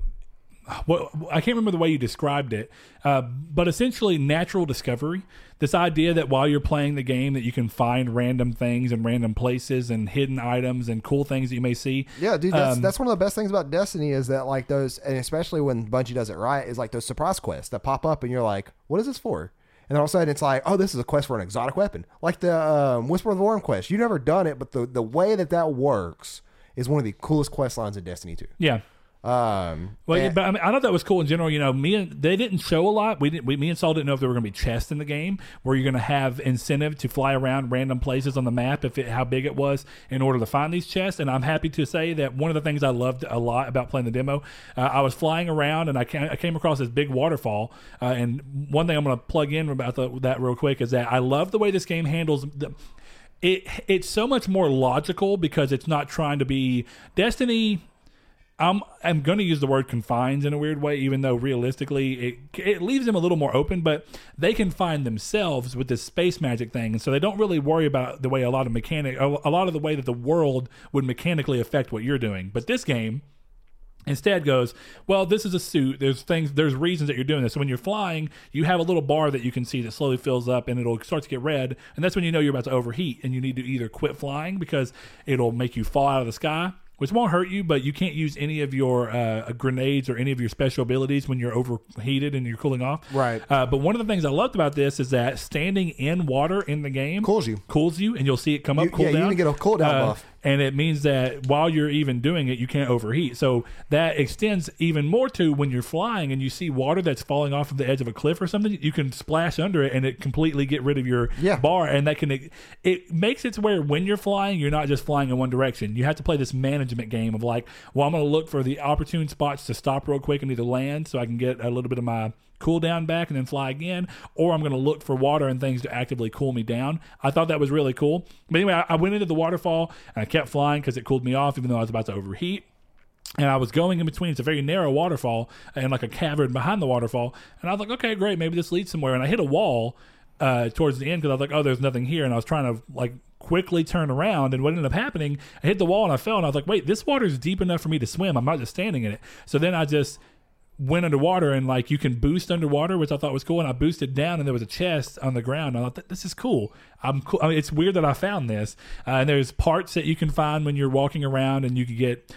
what I can't remember the way you described it, uh, but essentially natural discovery. This idea that while you're playing the game, that you can find random things and random places and hidden items and cool things that you may see. Yeah, dude, that's, Um, that's one of the best things about Destiny is that like those, and especially when Bungie does it right, is like those surprise quests that pop up, and you're like, "What is this for?" And then all of a sudden, it's like, "Oh, this is a quest for an exotic weapon," like the um, Whisper of the Worm quest. You've never done it, but the the way that that works is one of the coolest quest lines in Destiny 2. Yeah. Um, Well, yeah, but I, mean, I thought that was cool in general. You know, me and they didn't show a lot. We didn't. We, me and Saul didn't know if there were going to be chests in the game where you're going to have incentive to fly around random places on the map if it, how big it was in order to find these chests. And I'm happy to say that one of the things I loved a lot about playing the demo, uh, I was flying around and I came, I came across this big waterfall. Uh, and one thing I'm going to plug in about the, that real quick is that I love the way this game handles the it it's so much more logical because it's not trying to be Destiny. I'm I'm going to use the word confines in a weird way, even though realistically it it leaves them a little more open. But they can find themselves with this space magic thing, and so they don't really worry about the way a lot of mechanic a a lot of the way that the world would mechanically affect what you're doing. But this game instead goes well this is a suit there's things there's reasons that you're doing this so when you're flying you have a little bar that you can see that slowly fills up and it'll start to get red and that's when you know you're about to overheat and you need to either quit flying because it'll make you fall out of the sky which won't hurt you, but you can't use any of your uh, grenades or any of your special abilities when you're overheated and you're cooling off. Right. Uh, but one of the things I loved about this is that standing in water in the game Cools you. cools you, and you'll see it come up, You- cool yeah, you down. even get a cooldown Uh, buff. And it means that while you're even doing it, you can't overheat. So that extends even more to when you're flying and you see water that's falling off of the edge of a cliff or something, you can splash under it and it completely get rid of your Yeah. bar. And that can it makes it to where when you're flying, you're not just flying in one direction. You have to play this management game of like, well, I'm going to look for the opportune spots to stop real quick and either land so I can get a little bit of my cool down back and then fly again, or I'm going to look for water and things to actively cool me down. I thought that was really cool. But anyway, I, went into the waterfall and I kept flying because it cooled me off, even though I was about to overheat. And I was going in between. It's a very narrow waterfall and like a cavern behind the waterfall. And I was like, okay, great. Maybe this leads somewhere. And I hit a wall uh, towards the end because I was like, oh, there's nothing here. And I was trying to like quickly turn around. And what ended up happening, I hit the wall and I fell. And I was like, wait, this water's deep enough for me to swim. I'm not just standing in it. So then I just went underwater and like you can boost underwater, which I thought was cool. And I boosted down and there was a chest on the ground. I thought this is cool. I'm cool. I mean, it's weird that I found this. Uh, and there's parts that you can find when you're walking around, and you can get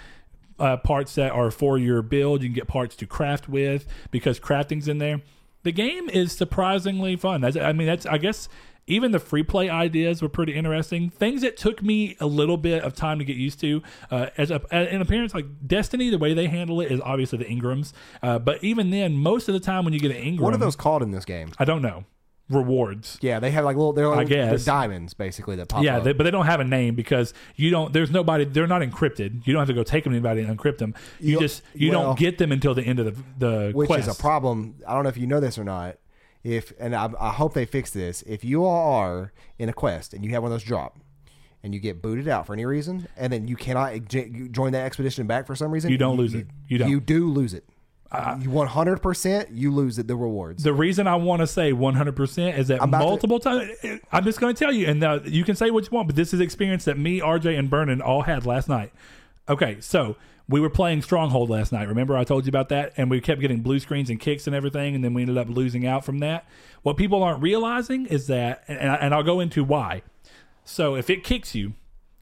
uh, parts that are for your build. You can get parts to craft with because crafting's in there. The game is surprisingly fun. That's, I mean, that's I guess even the free play ideas were pretty interesting. Things that took me a little bit of time to get used to. Uh, as a, an appearance like Destiny, the way they handle it is obviously the engrams. Uh, but even then, most of the time when you get an engram, what are those called in this game? I don't know. Rewards. Yeah, they have like little. They're like guess. the diamonds basically that pop Yeah, up. they, but they don't have a name because you don't. There's nobody. They're not encrypted. You don't have to go take them to anybody and encrypt them. You, You- just you well- don't get them until the end of the the which quest. is a problem. I don't know if you know this or not. If and I, I hope they fix this. If you all are in a quest and you have one of those drop, and you get booted out for any reason, and then you cannot join that expedition back for some reason, You don't lose it. You don't. You do lose it. you one hundred percent. You lose it. The rewards. The reason I want to say 100% is that multiple times, I'm just going to tell you, and uh, you can say what you want, but this is experience that me, RJ, and Vernon all had last night. Okay, so we were playing Stronghold last night. Remember I told you about that? And we kept getting blue screens and kicks and everything, and then we ended up losing out from that. What people aren't realizing is that, and, and I'll go into why. So if it kicks you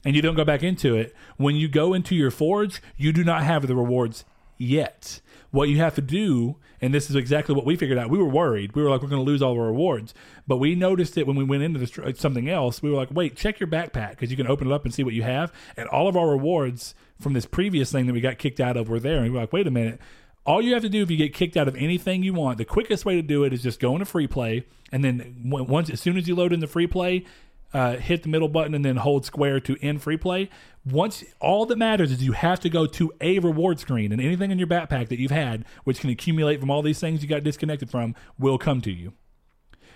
and you don't go back into it, when you go into your forge, you do not have the rewards yet. What you have to do, and this is exactly what we figured out. We were worried. We were like, we're going to lose all our rewards. But we noticed it when we went into this, uh, something else. We were like, wait, check your backpack because you can open it up and see what you have. And all of our rewards from this previous thing that we got kicked out of were there. And we were like, wait a minute. All you have to do if you get kicked out of anything you want, the quickest way to do it is just go into free play, and then once as soon as you load into free play, uh, hit the middle button, and then hold square to end free play. Once all that matters is you have to go to a reward screen, and anything in your backpack that you've had, which can accumulate from all these things you got disconnected from, will come to you.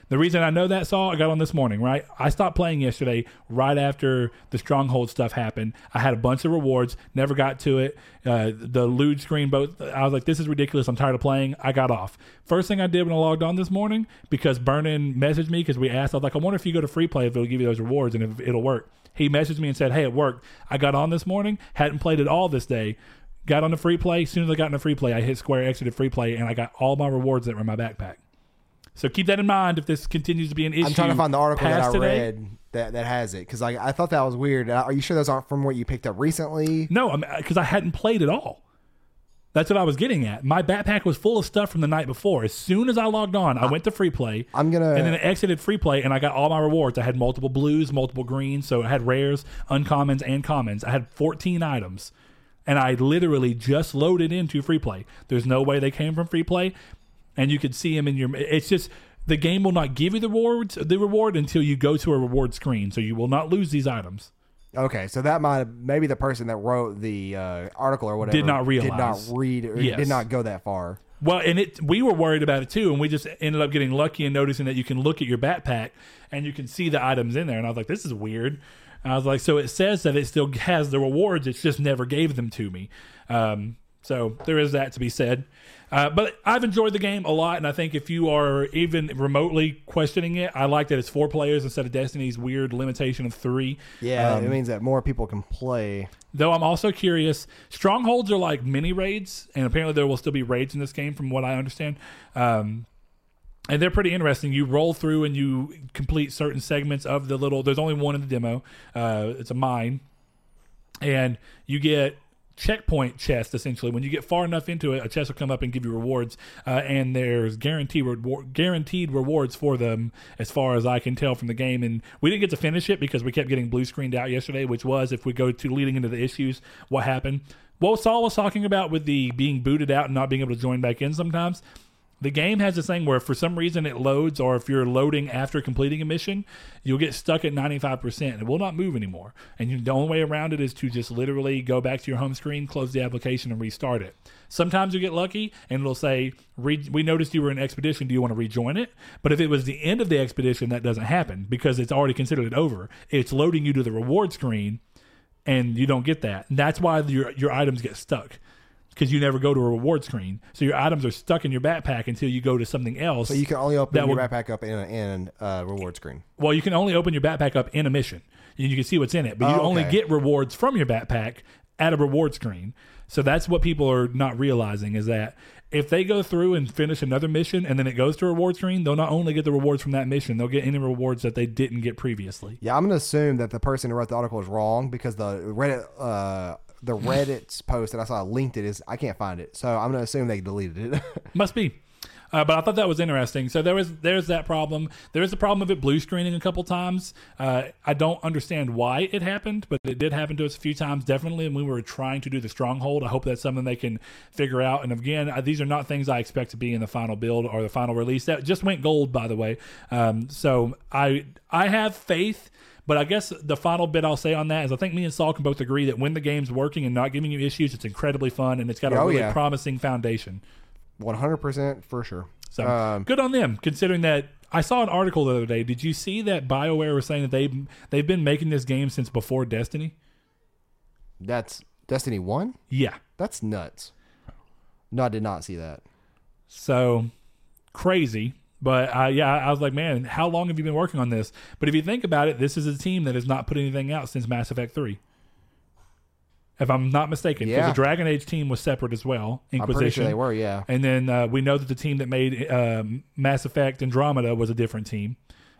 The reason I know that Saul, I got on this morning, right? I stopped playing yesterday right after the stronghold stuff happened. I had a bunch of rewards, never got to it. Uh, the loot screen, both. I was like, this is ridiculous. I'm tired of playing. I got off. First thing I did when I logged on this morning, because Vernon messaged me because we asked, I was like, I wonder if you go to free play if it'll give you those rewards and if it'll work. He messaged me and said, hey, it worked. I got on this morning, hadn't played it all this day. Got on the free play. As soon as I got in the free play, I hit square, exited free play, and I got all my rewards that were in my backpack. So keep that in mind if this continues to be an issue. I'm trying to find the article that I today. read that, that has it because I, I thought that was weird. Are you sure those aren't from what you picked up recently? No, because I hadn't played at all. That's what I was getting at. My backpack was full of stuff from the night before. As soon as I logged on, I went to free play. I'm gonna- and then I exited free play, and I got all my rewards. I had multiple blues, multiple greens, so I had rares, uncommons, and commons. I had 14 items, and I literally just loaded into free play. There's no way they came from free play, and you could see them in your. It's just the game will not give you the rewards, the reward until you go to a reward screen. So you will not lose these items. Okay, so that might have, maybe the person that wrote the uh, article or whatever Did not realize, did not read or Yes. did not go that far. Well, and it we were worried about it too, and we just ended up getting lucky and noticing that you can look at your backpack and you can see the items in there. And I was like, this is weird. I was like, so it says that it still has the rewards, it's just never gave them to me. Um, so there is that to be said. Uh, but I've enjoyed the game a lot, and I think if you are even remotely questioning it, I like that it's four players instead of Destiny's weird limitation of three. Yeah, Um, it means that more people can play. Though I'm also curious, strongholds are like mini raids, and apparently there will still be raids in this game, from what I understand. Um, and they're pretty interesting. You roll through and you complete certain segments of the little. There's only one in the demo. Uh, it's a mine, and you get checkpoint chest essentially. When you get far enough into it a chest will come up and give you rewards uh, and there's guaranteed reward, guaranteed rewards for them as far as i can tell from the game. And we didn't get to finish it because we kept getting blue screened out yesterday which was if we go to leading into the issues what happened? What saul was talking about with the being booted out and not being able to join back in sometimes the game has this thing where, for some reason, it loads, or if you're loading after completing a mission, you'll get stuck at 95%. It will not move anymore. And you, the only way around it is to just literally go back to your home screen, close the application, and restart it. Sometimes you get lucky, and it'll say, "We noticed you were in expedition. Do you want to rejoin it?" But if it was the end of the expedition, that doesn't happen because it's already considered it over. It's loading you to the reward screen, and you don't get that. And that's why your your items get stuck because you never go to a reward screen. So your items are stuck in your backpack until you go to something else. So you can only open That your will- backpack up in a, in a reward screen. well, you can only open your backpack up in a mission, and you can see what's in it. But you Oh, only get rewards from your backpack at a reward screen. So that's what people are not realizing is that if they go through and finish another mission and then it goes to a reward screen, they'll not only get the rewards from that mission, they'll get any rewards that they didn't get previously. Yeah, I'm gonna assume that the person who wrote the article is wrong because the Reddit uh, the Reddit's post that I saw linked it is I can't find it, so I'm gonna assume they deleted it. Must be. Uh, but I thought that was interesting. So there was there's that problem. There is the problem of it blue screening a couple times. Uh, I don't understand why it happened, but it did happen to us a few times. Definitely, And we were trying to do the stronghold. I hope that's something they can figure out. And again, uh, these are not things I expect to be in the final build or the final release. That just went gold, by the way. Um, so I I have faith. But I guess the final bit I'll say on that is I think me and Saul can both agree that when the game's working and not giving you issues, it's incredibly fun and it's got a Oh, really yeah. promising foundation. 100 percent for sure. So Um, good on them, considering that I saw an article the other day. Did you see that BioWare was saying that they they've been making this game since before Destiny? that's Destiny One. Yeah. That's nuts. No, I did not see that. So crazy. But uh, yeah, I was like, man, how long have you been working on this? But if you think about it, this is a team that has not put anything out since Mass Effect 3. If I'm not mistaken, because Yeah. the Dragon Age team was separate as well. I'm Inquisition. pretty sure they were. Yeah. And then uh, we know that the team that made um, Mass Effect Andromeda was a different team.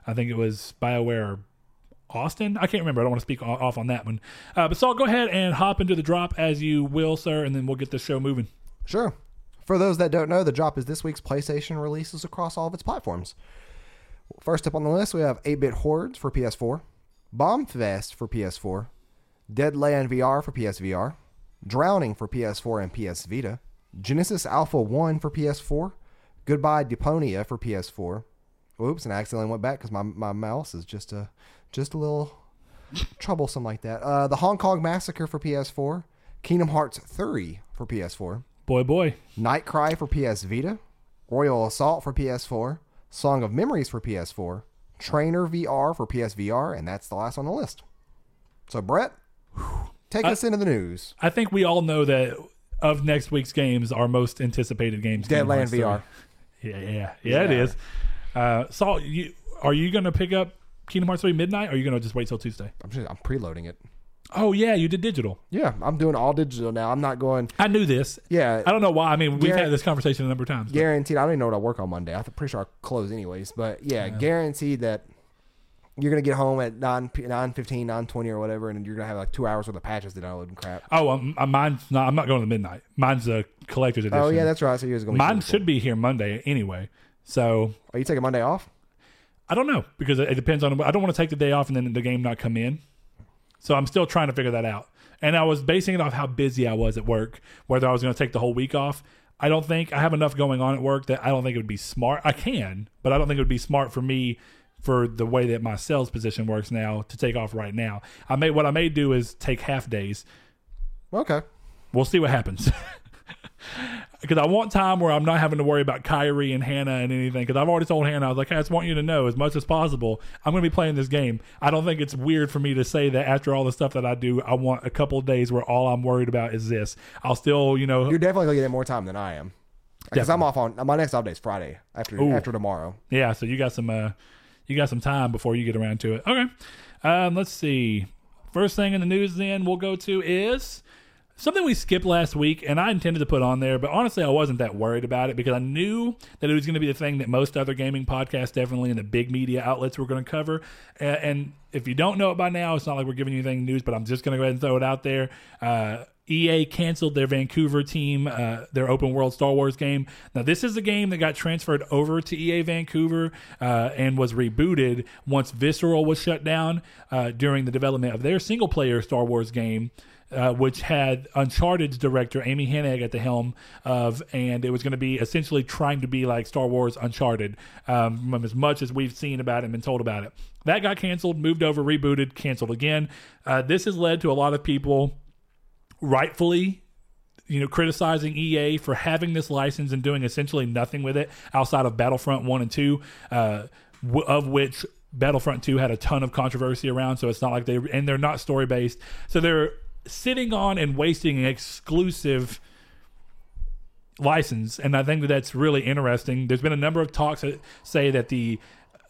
I think it was BioWare Austin. I can't remember. I don't want to speak off on that one. Uh, but Saul, go ahead and hop into the drop as you will, sir, and then we'll get the show moving. Sure. For those that don't know, the drop is this week's PlayStation releases across all of its platforms. First up on the list, we have 8 Bit Hordes for PS4, Bombfest for PS4, Deadland VR for PSVR, Drowning for PS4 and PS Vita, Genesis Alpha 1 for PS4, Goodbye Deponia for PS4, Oops, and I accidentally went back because my, my mouse is just a just a little troublesome like that. Uh, the Hong Kong Massacre for PS4, Kingdom Hearts 3 for PS4, Boy, boy. Night Cry for PS Vita, Royal Assault for PS4, Song of Memories for PS4, Trainer VR for PSVR, and that's the last on the list. So, Brett, take us into the news. I think we all know that of next week's games, our most anticipated games. Deadland Hearts 3. VR. Yeah, yeah, yeah, it Yeah. is. Uh, Saul, you, are you going to pick up Kingdom Hearts 3 midnight or are you going to just wait till Tuesday? I'm just, I'm preloading it. Oh, yeah, you did digital. Yeah, I'm doing all digital now. I'm not going. I knew this. Yeah, I don't know why. I mean, we've had this conversation a number of times. guaranteed. I don't even know what I work on Monday. I'm pretty sure I close anyways. But yeah, guaranteed that you're gonna get home at 9, p- 9 15, 9 20 or whatever, and you're gonna have like two hours worth of patches to download and crap. Oh, um, uh, mine's not. I'm not going to midnight. Mine's a collector's edition. Oh yeah, that's right. So yours be Mine should be here Monday anyway. So. Are you taking Monday off? I don't know because it it depends on. I don't want to take the day off and then the game not come in. So I'm still trying to figure that out. And I was basing it off how busy I was at work, whether I was going to take the whole week off. I don't think I have enough going on at work that I don't think it would be smart. I can, but I don't think it would be smart for me for the way that my sales position works now to take off right now. I may what I may do is take half days. Okay. We'll see what happens. Because I want time where I'm not having to worry about Kyrie and Hannah and anything. Because I've already told Hannah, I was like, hey, I just want you to know as much as possible, I'm going to be playing this game. I don't think it's weird for me to say that after all the stuff that I do, I want a couple of days where all I'm worried about is this. I'll still, you know, You're definitely gonna get more time than I am. Because I'm off on my next off day is Friday after Ooh. after tomorrow. yeah. So you got some, uh, you got some time before you get around to it. Okay. Um, let's see. First thing in the news, then we'll go to is something we skipped last week, and I intended to put on there, but honestly, I wasn't that worried about it because I knew that it was going to be the thing that most other gaming podcasts, definitely in the big media outlets, were going to cover. And if you don't know it by now, it's not like we're giving you anything news, but I'm just going to go ahead and throw it out there. Uh, EA canceled their Vancouver team, uh, their open world Star Wars game. Now, this is a game that got transferred over to EA Vancouver uh, and was rebooted once Visceral was shut down uh, during the development of their single player Star Wars game. Uh, which had Uncharted's director Amy Hennig at the helm of, and it was going to be essentially trying to be like Star Wars Uncharted, um, as much as we've seen about it and been told about it. That got canceled, moved over, rebooted, canceled again. Uh, this has led to a lot of people rightfully you know criticizing EA for having this license and doing essentially nothing with it outside of Battlefront 1 and 2 uh, w- of which Battlefront 2 had a ton of controversy around so it's not like they and they're not story based so they're sitting on and wasting an exclusive license and I think that that's really interesting there's been a number of talks that say that the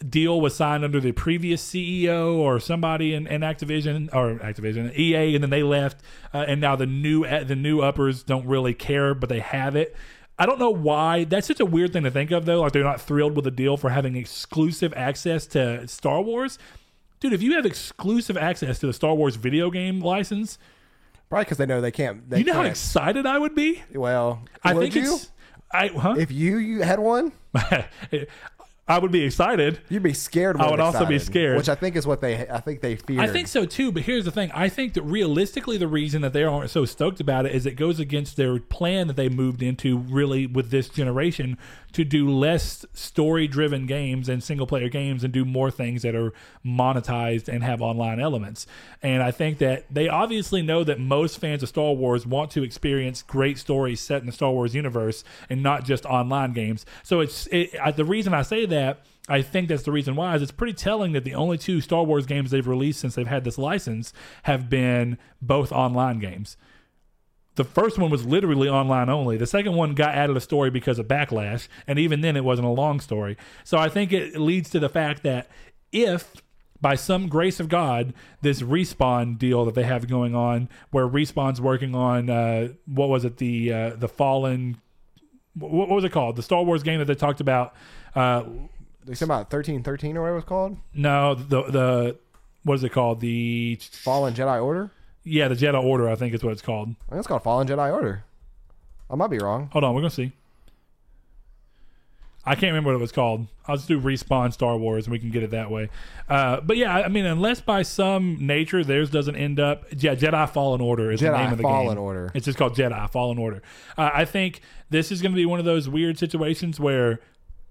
deal was signed under the previous CEO or somebody in, in Activision or Activision EA, and then they left, uh, and now the new the new uppers don't really care, but they have it. I don't know why. That's such a weird thing to think of, though. Like they're not thrilled with the deal for having exclusive access to Star Wars. Dude, if you have exclusive access to the Star Wars video game license, Probably because they know they can't. They you know how can't. excited I would be. well, I would think you? it's. I huh? if you you had one, I would be excited. you'd be scared. I would than also be excited, scared. which I think is what they. I think they feared. I think so too, but here's the thing. I think that realistically, the reason that they aren't so stoked about it is it goes against their plan that they moved into really with this generation to do less story driven games and single player games and do more things that are monetized and have online elements. And I think that they obviously know that most fans of Star Wars want to experience great stories set in the Star Wars universe and not just online games. So it's it, I, the reason I say that I think that's the reason why is it's pretty telling that the only two Star Wars games they've released since they've had this license have been both online games. The first one was literally online only. The second one got added a story because of backlash, and even then it wasn't a long story. So I think it leads to the fact that if by some grace of God, this respawn deal that they have going on, where respawn's working on uh, what was it the uh, the fallen, what was it called? The Star Wars game that they talked about. Uh, they said about thirteen thirteen or whatever it was called. no, the the what is it called? The Fallen Jedi Order. yeah, the Jedi Order. I think is what it's called. I think it's called Fallen Jedi Order. I might be wrong. Hold on, we're gonna see. I can't remember what it was called. I'll just do respawn Star Wars, and we can get it that way. Uh, but yeah, I mean, unless by some nature theirs doesn't end up, yeah, Jedi Fallen Order is the Jedi name of the Fallen game. Order. It's just called Jedi Fallen Order. Uh, I think this is going to be one of those weird situations where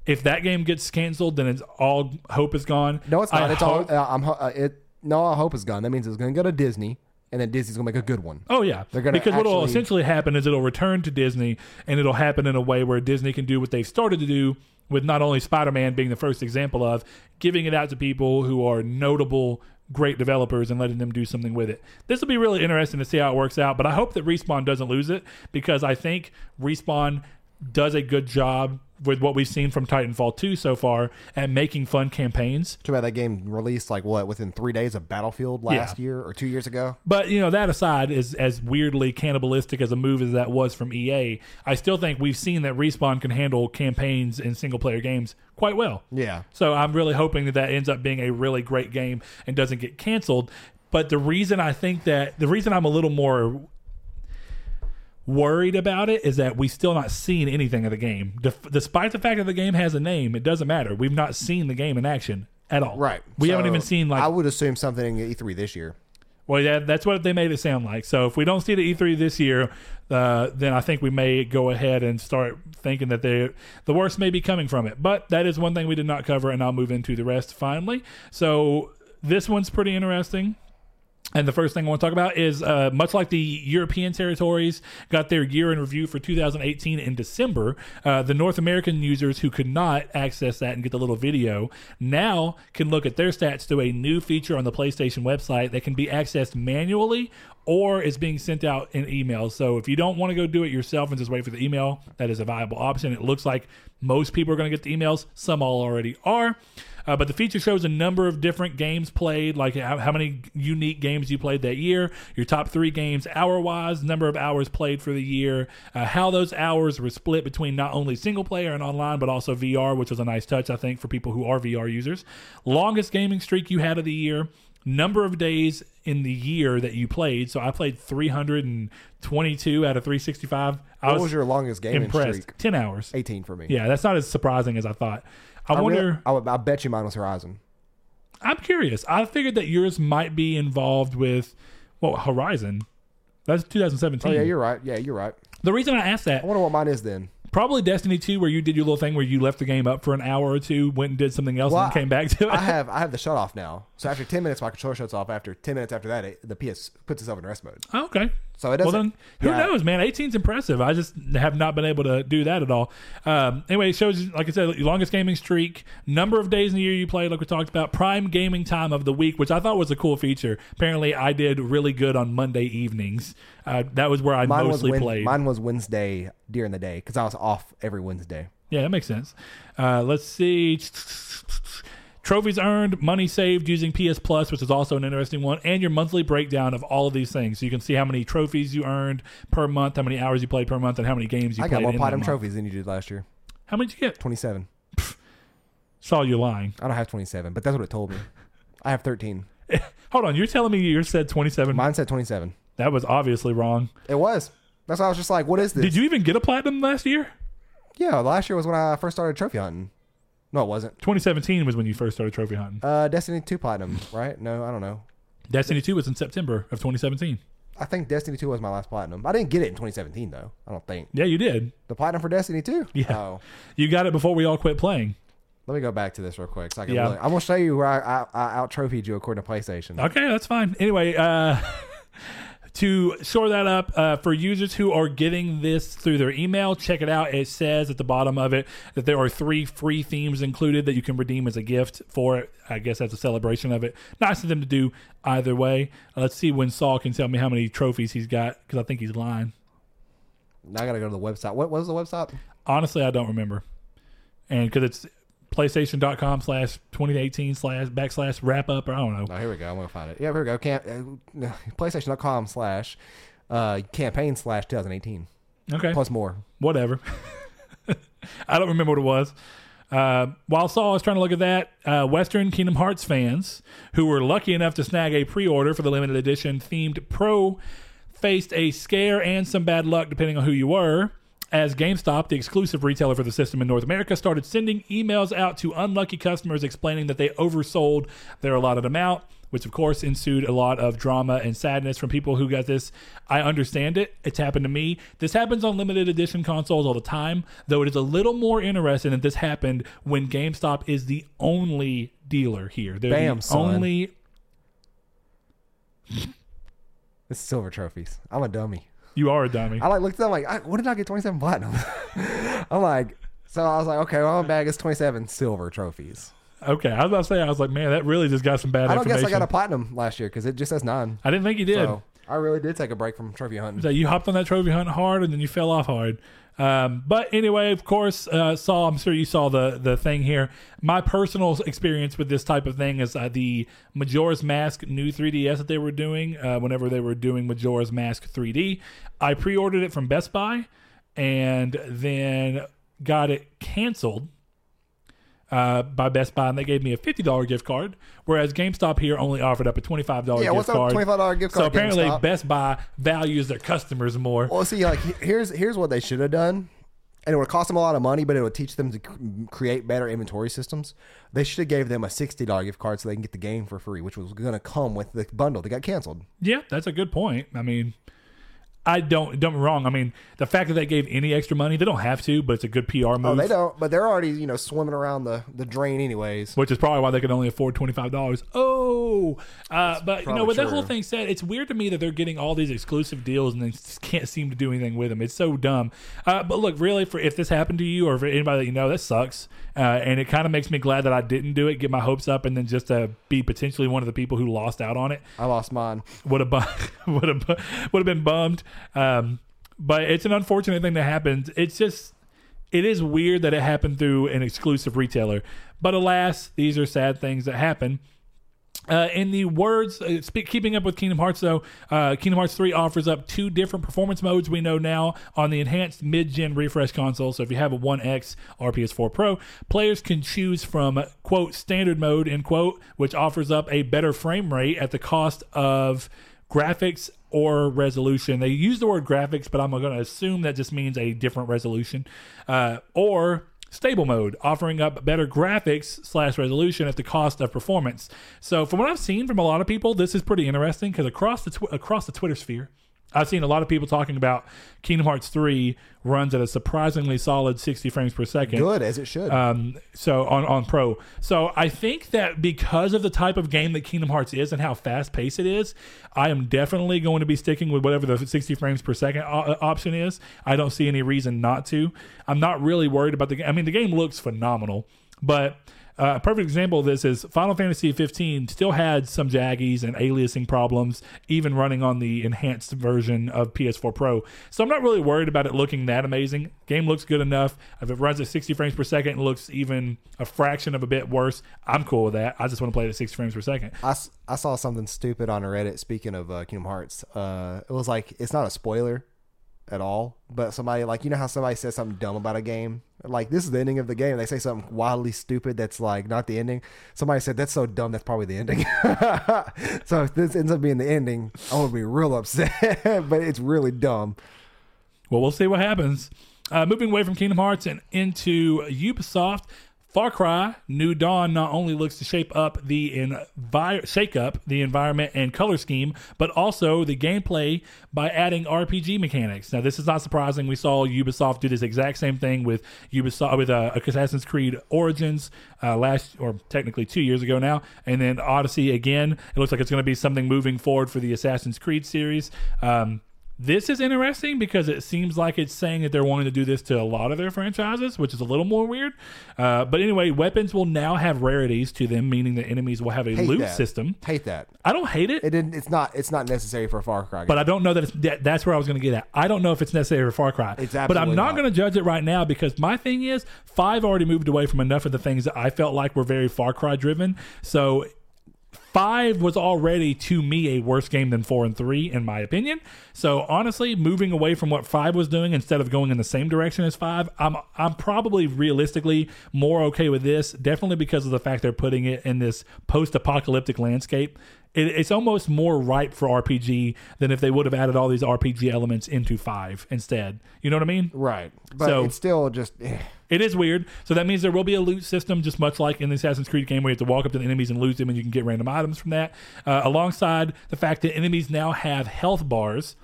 If that game gets canceled, then it's all hope is gone. No, it's I not. it's hope- all. Uh, I'm. Uh, it. No, all hope is gone. That means it's going to go to Disney, and then Disney's going to make a good one. Oh yeah, They're gonna because what will essentially happen is it'll return to Disney, and it'll happen in a way where Disney can do what they've started to do with not only Spider-Man being the first example of giving it out to people who are notable, great developers and letting them do something with it. This will be really interesting to see how it works out. But I hope that Respawn doesn't lose it because I think Respawn does a good job with what we've seen from Titanfall 2 so far at making fun campaigns. Too bad that game released like what within three days of Battlefield last year or two years ago. But you know that aside, is as weirdly cannibalistic as a move as that was from EA, I still think we've seen that Respawn can handle campaigns in single player games quite well. Yeah. So I'm really hoping that that ends up being a really great game and doesn't get canceled. But the reason I think that the reason I'm a little more worried about it is that we still not seen anything of the game. Def- despite the fact that the game has a name, it doesn't matter. We've not seen the game in action at all. Right. We So, haven't even seen like I would assume something at E3 this year. well, yeah, that's what they made it sound like. So if we don't see the E3 this year, uh, then I think we may go ahead and start thinking that they the worst may be coming from it. But that is one thing we did not cover, and I'll move into the rest finally. So this one's pretty interesting. And the first thing I want to talk about is uh, much like the European territories got their year in review for 2018 in December, uh, the North American users who could not access that and get the little video now can look at their stats through a new feature on the PlayStation website that can be accessed manually or is being sent out in emails. So if you don't want to go do it yourself and just wait for the email, that is a viable option. It looks like most people are going to get the emails. Some all already are. Uh, but the feature shows a number of different games played, like how, how many unique games you played that year, your top three games hour wise, number of hours played for the year, uh, how those hours were split between not only single player and online, but also VR, which was a nice touch, I think, for people who are VR users. Longest gaming streak you had of the year, number of days in the year that you played. So I played 322 out of 365. I What was, was your longest gaming impressed. streak? 10 hours. 18 for me. Yeah, that's not as surprising as I thought. I, I wonder. really- I, I bet you mine was Horizon. I'm curious. I figured that yours might be involved with well Horizon. That's 2017. Oh yeah, you're right. Yeah, you're right. the reason I asked that I wonder what mine is then. probably Destiny 2, where you did your little thing where you left the game up for an hour or two, went and did something else, Well, and came back to it. I have I have the shut off now. So after 10 minutes, my controller shuts off. After 10 minutes after that, it, the PS puts itself in rest mode. Oh, okay. So it Well doesn't. then, who yeah. knows, man? 18's impressive. I just have not been able to do that at all. Um, anyway, it shows, like I said, longest gaming streak, number of days in the year you played, like we talked about, prime gaming time of the week, which I thought was a cool feature. Apparently, I did really good on Monday evenings. Uh, that was where I Mine mostly Wed- played. mine was Wednesday during the day because I was off every Wednesday. Yeah, that makes sense. Uh, let's see. Trophies earned, money saved using PS Plus, which is also an interesting one, and your monthly breakdown of all of these things. So you can see how many trophies you earned per month, how many hours you played per month, and how many games you I played. got more in platinum trophies than you did last year. How many did you get? 27. Saul you lying. I don't have 27, but that's what it told me. I have 13. Hold on, you're telling me you said 27? Mine said 27. that was obviously wrong. It was. That's why I was just like, what is this? Did you even get a platinum last year? Yeah, last year was when I first started trophy hunting. No, it wasn't. 2017 was when you first started trophy hunting. Uh, Destiny 2 platinum, right? No, I don't know. Destiny 2 was in September of 2017. I think Destiny 2 was my last platinum. I didn't get it in 2017 though. I don't think. Yeah, you did. The platinum for Destiny 2? Yeah. Oh. You got it before we all quit playing. Let me go back to this real quick. So I can Yeah. really- I'm gonna show you where I, I, I out trophied you according to PlayStation. Okay, that's fine. Anyway, uh, to shore that up, uh, for users who are getting this through their email, check it out. It says at the bottom of it that there are three free themes included that you can redeem as a gift for it. I guess that's a celebration of it. Nice of them to do either way. Uh, let's see when Saul can tell me how many trophies he's got because I think he's lying. Now I gotta go to the website. What was the website? Honestly, I don't remember. And because it's PlayStation.com slash 2018 slash backslash wrap up, or I don't know. Oh, here we go. I'm gonna find it. Yeah, here we go. Camp, uh, PlayStation.com slash uh, campaign slash 2018 Okay. plus more. whatever. I don't remember what it was. Uh, while Saul was trying to look at that, uh, Western Kingdom Hearts fans who were lucky enough to snag a pre-order for the limited edition themed Pro faced a scare and some bad luck, depending on who you were. As GameStop, the exclusive retailer for the system in North America, started sending emails out to unlucky customers explaining that they oversold their allotted amount, which of course ensued a lot of drama and sadness from people who got this. I understand it. It's happened to me. This happens on limited edition consoles all the time, though it is a little more interesting that this happened when GameStop is the only dealer here. They're Bam, the son. only It's silver trophies. I'm a dummy. You are a dummy. I like looked at them like, I, what did I get 27 platinum? I'm like, so I was like, okay, well, my bag is 27 silver trophies. Okay, I was about to say, I was like, man, that really just got some bad I don't guess I got a platinum last year because it just says nine. I didn't think you did. So I really did take a break from trophy hunting. So you hopped on that trophy hunt hard, and then you fell off hard. Um, but anyway, of course, uh, Saul. I'm sure you saw the the thing here. My personal experience with this type of thing is uh, the Majora's Mask new 3DS that they were doing. Uh, whenever they were doing Majora's Mask 3D, I pre-ordered it from Best Buy, and then got it canceled uh, by Best Buy, and they gave me a fifty dollar gift card, whereas GameStop here only offered up a twenty five dollar Yeah, gift what's card. $25 gift card. So apparently, GameStop? Best Buy values their customers more. Well, see, like here's here's what they should have done, and it would cost them a lot of money, but it would teach them to create better inventory systems. They should have gave them a sixty dollar gift card so they can get the game for free, which was going to come with the bundle. They got canceled. Yeah, that's a good point. I mean, I don't don't wrong. I mean, the fact that they gave any extra money, they don't have to, but it's a good PR move. Oh, they don't, but they're already you know swimming around the the drain anyways. Which is probably why they can only afford twenty five dollars. Oh, uh, but you know, with that whole thing said, it's weird to me that they're getting all these exclusive deals and they just can't seem to do anything with them. It's so dumb. Uh, but look, really, for if this happened to you or for anybody that you know, that sucks. Uh, and it kind of makes me glad that I didn't do it, get my hopes up, and then just to be potentially one of the people who lost out on it. I lost mine. would have bu- would have would have been bummed. Um, but it's an unfortunate thing that happened. It's just it is weird that it happened through an exclusive retailer. But alas, these are sad things that happen. Uh, in the words, uh, speak, keeping up with Kingdom Hearts, though, uh, Kingdom Hearts 3 offers up two different performance modes we know now on the enhanced mid gen refresh console. So if you have a 1X or PS4 Pro, players can choose from, quote, standard mode, end quote, which offers up a better frame rate at the cost of graphics or resolution. They use the word graphics, but I'm going to assume that just means a different resolution. Uh, or stable mode, offering up better graphics slash resolution at the cost of performance. So, from what I've seen from a lot of people, this is pretty interesting because across the tw- across the Twitter sphere, I've seen a lot of people talking about Kingdom Hearts 3 runs at a surprisingly solid 60 frames per second. Good as it should. Um, so on on Pro. So I think that because of the type of game that Kingdom Hearts is and how fast paced it is, I am definitely going to be sticking with whatever the 60 frames per second o- option is. I don't see any reason not to. I'm not really worried about the game. I mean, the game looks phenomenal, but. Uh, a perfect example of this is Final Fantasy 15 still had some jaggies and aliasing problems, even running on the enhanced version of PS4 Pro. So I'm not really worried about it looking that amazing. Game looks good enough. If it runs at 60 frames per second and looks even a fraction of a bit worse, I'm cool with that. I just want to play it at 60 frames per second. I, I saw something stupid on Reddit. Speaking of uh, Kingdom Hearts, uh, it was like it's not a spoiler at all, but somebody like you know how somebody says something dumb about a game, like this is the ending of the game. They say something wildly stupid that's like not the ending. Somebody said that's so dumb that's probably the ending. so if this ends up being the ending, I would be real upset. but it's really dumb. Well, we'll see what happens. Uh, moving away from Kingdom Hearts and into Ubisoft, Far Cry New Dawn not only looks to shape up the envi- shake up the environment and color scheme, but also the gameplay by adding RPG mechanics. Now, this is not surprising. We saw Ubisoft do this exact same thing with Ubisoft with uh, Assassin's Creed Origins uh, last, or technically two years ago now, and then Odyssey again. It looks like it's going to be something moving forward for the Assassin's Creed series. Um, this is interesting because it seems like it's saying that they're wanting to do this to a lot of their franchises, which is a little more weird. Uh, but anyway, weapons will now have rarities to them, meaning that enemies will have a Hate loot that. system. Hate that. I don't hate it, It didn't. It's not. It's not necessary for Far Cry. Game. but I don't know that it's that, that's where I was going to get at. I don't know if it's necessary for Far Cry. It's but I'm not not. going to judge it right now because my thing is five already moved away from enough of the things that I felt like were very Far Cry driven. So five was already to me a worse game than four and three in my opinion. So honestly moving away from what five was doing instead of going in the same direction as five i'm i'm probably realistically more okay with this definitely because of the fact they're putting it in this post-apocalyptic landscape it, it's almost more ripe for RPG than if they would have added all these RPG elements into five instead. You know what I mean? Right. But So- it's still just eh. It is weird. So that means there will be a loot system, just much like in the Assassin's Creed game, where you have to walk up to the enemies and loot them, and you can get random items from that. Uh, alongside the fact that enemies now have health bars.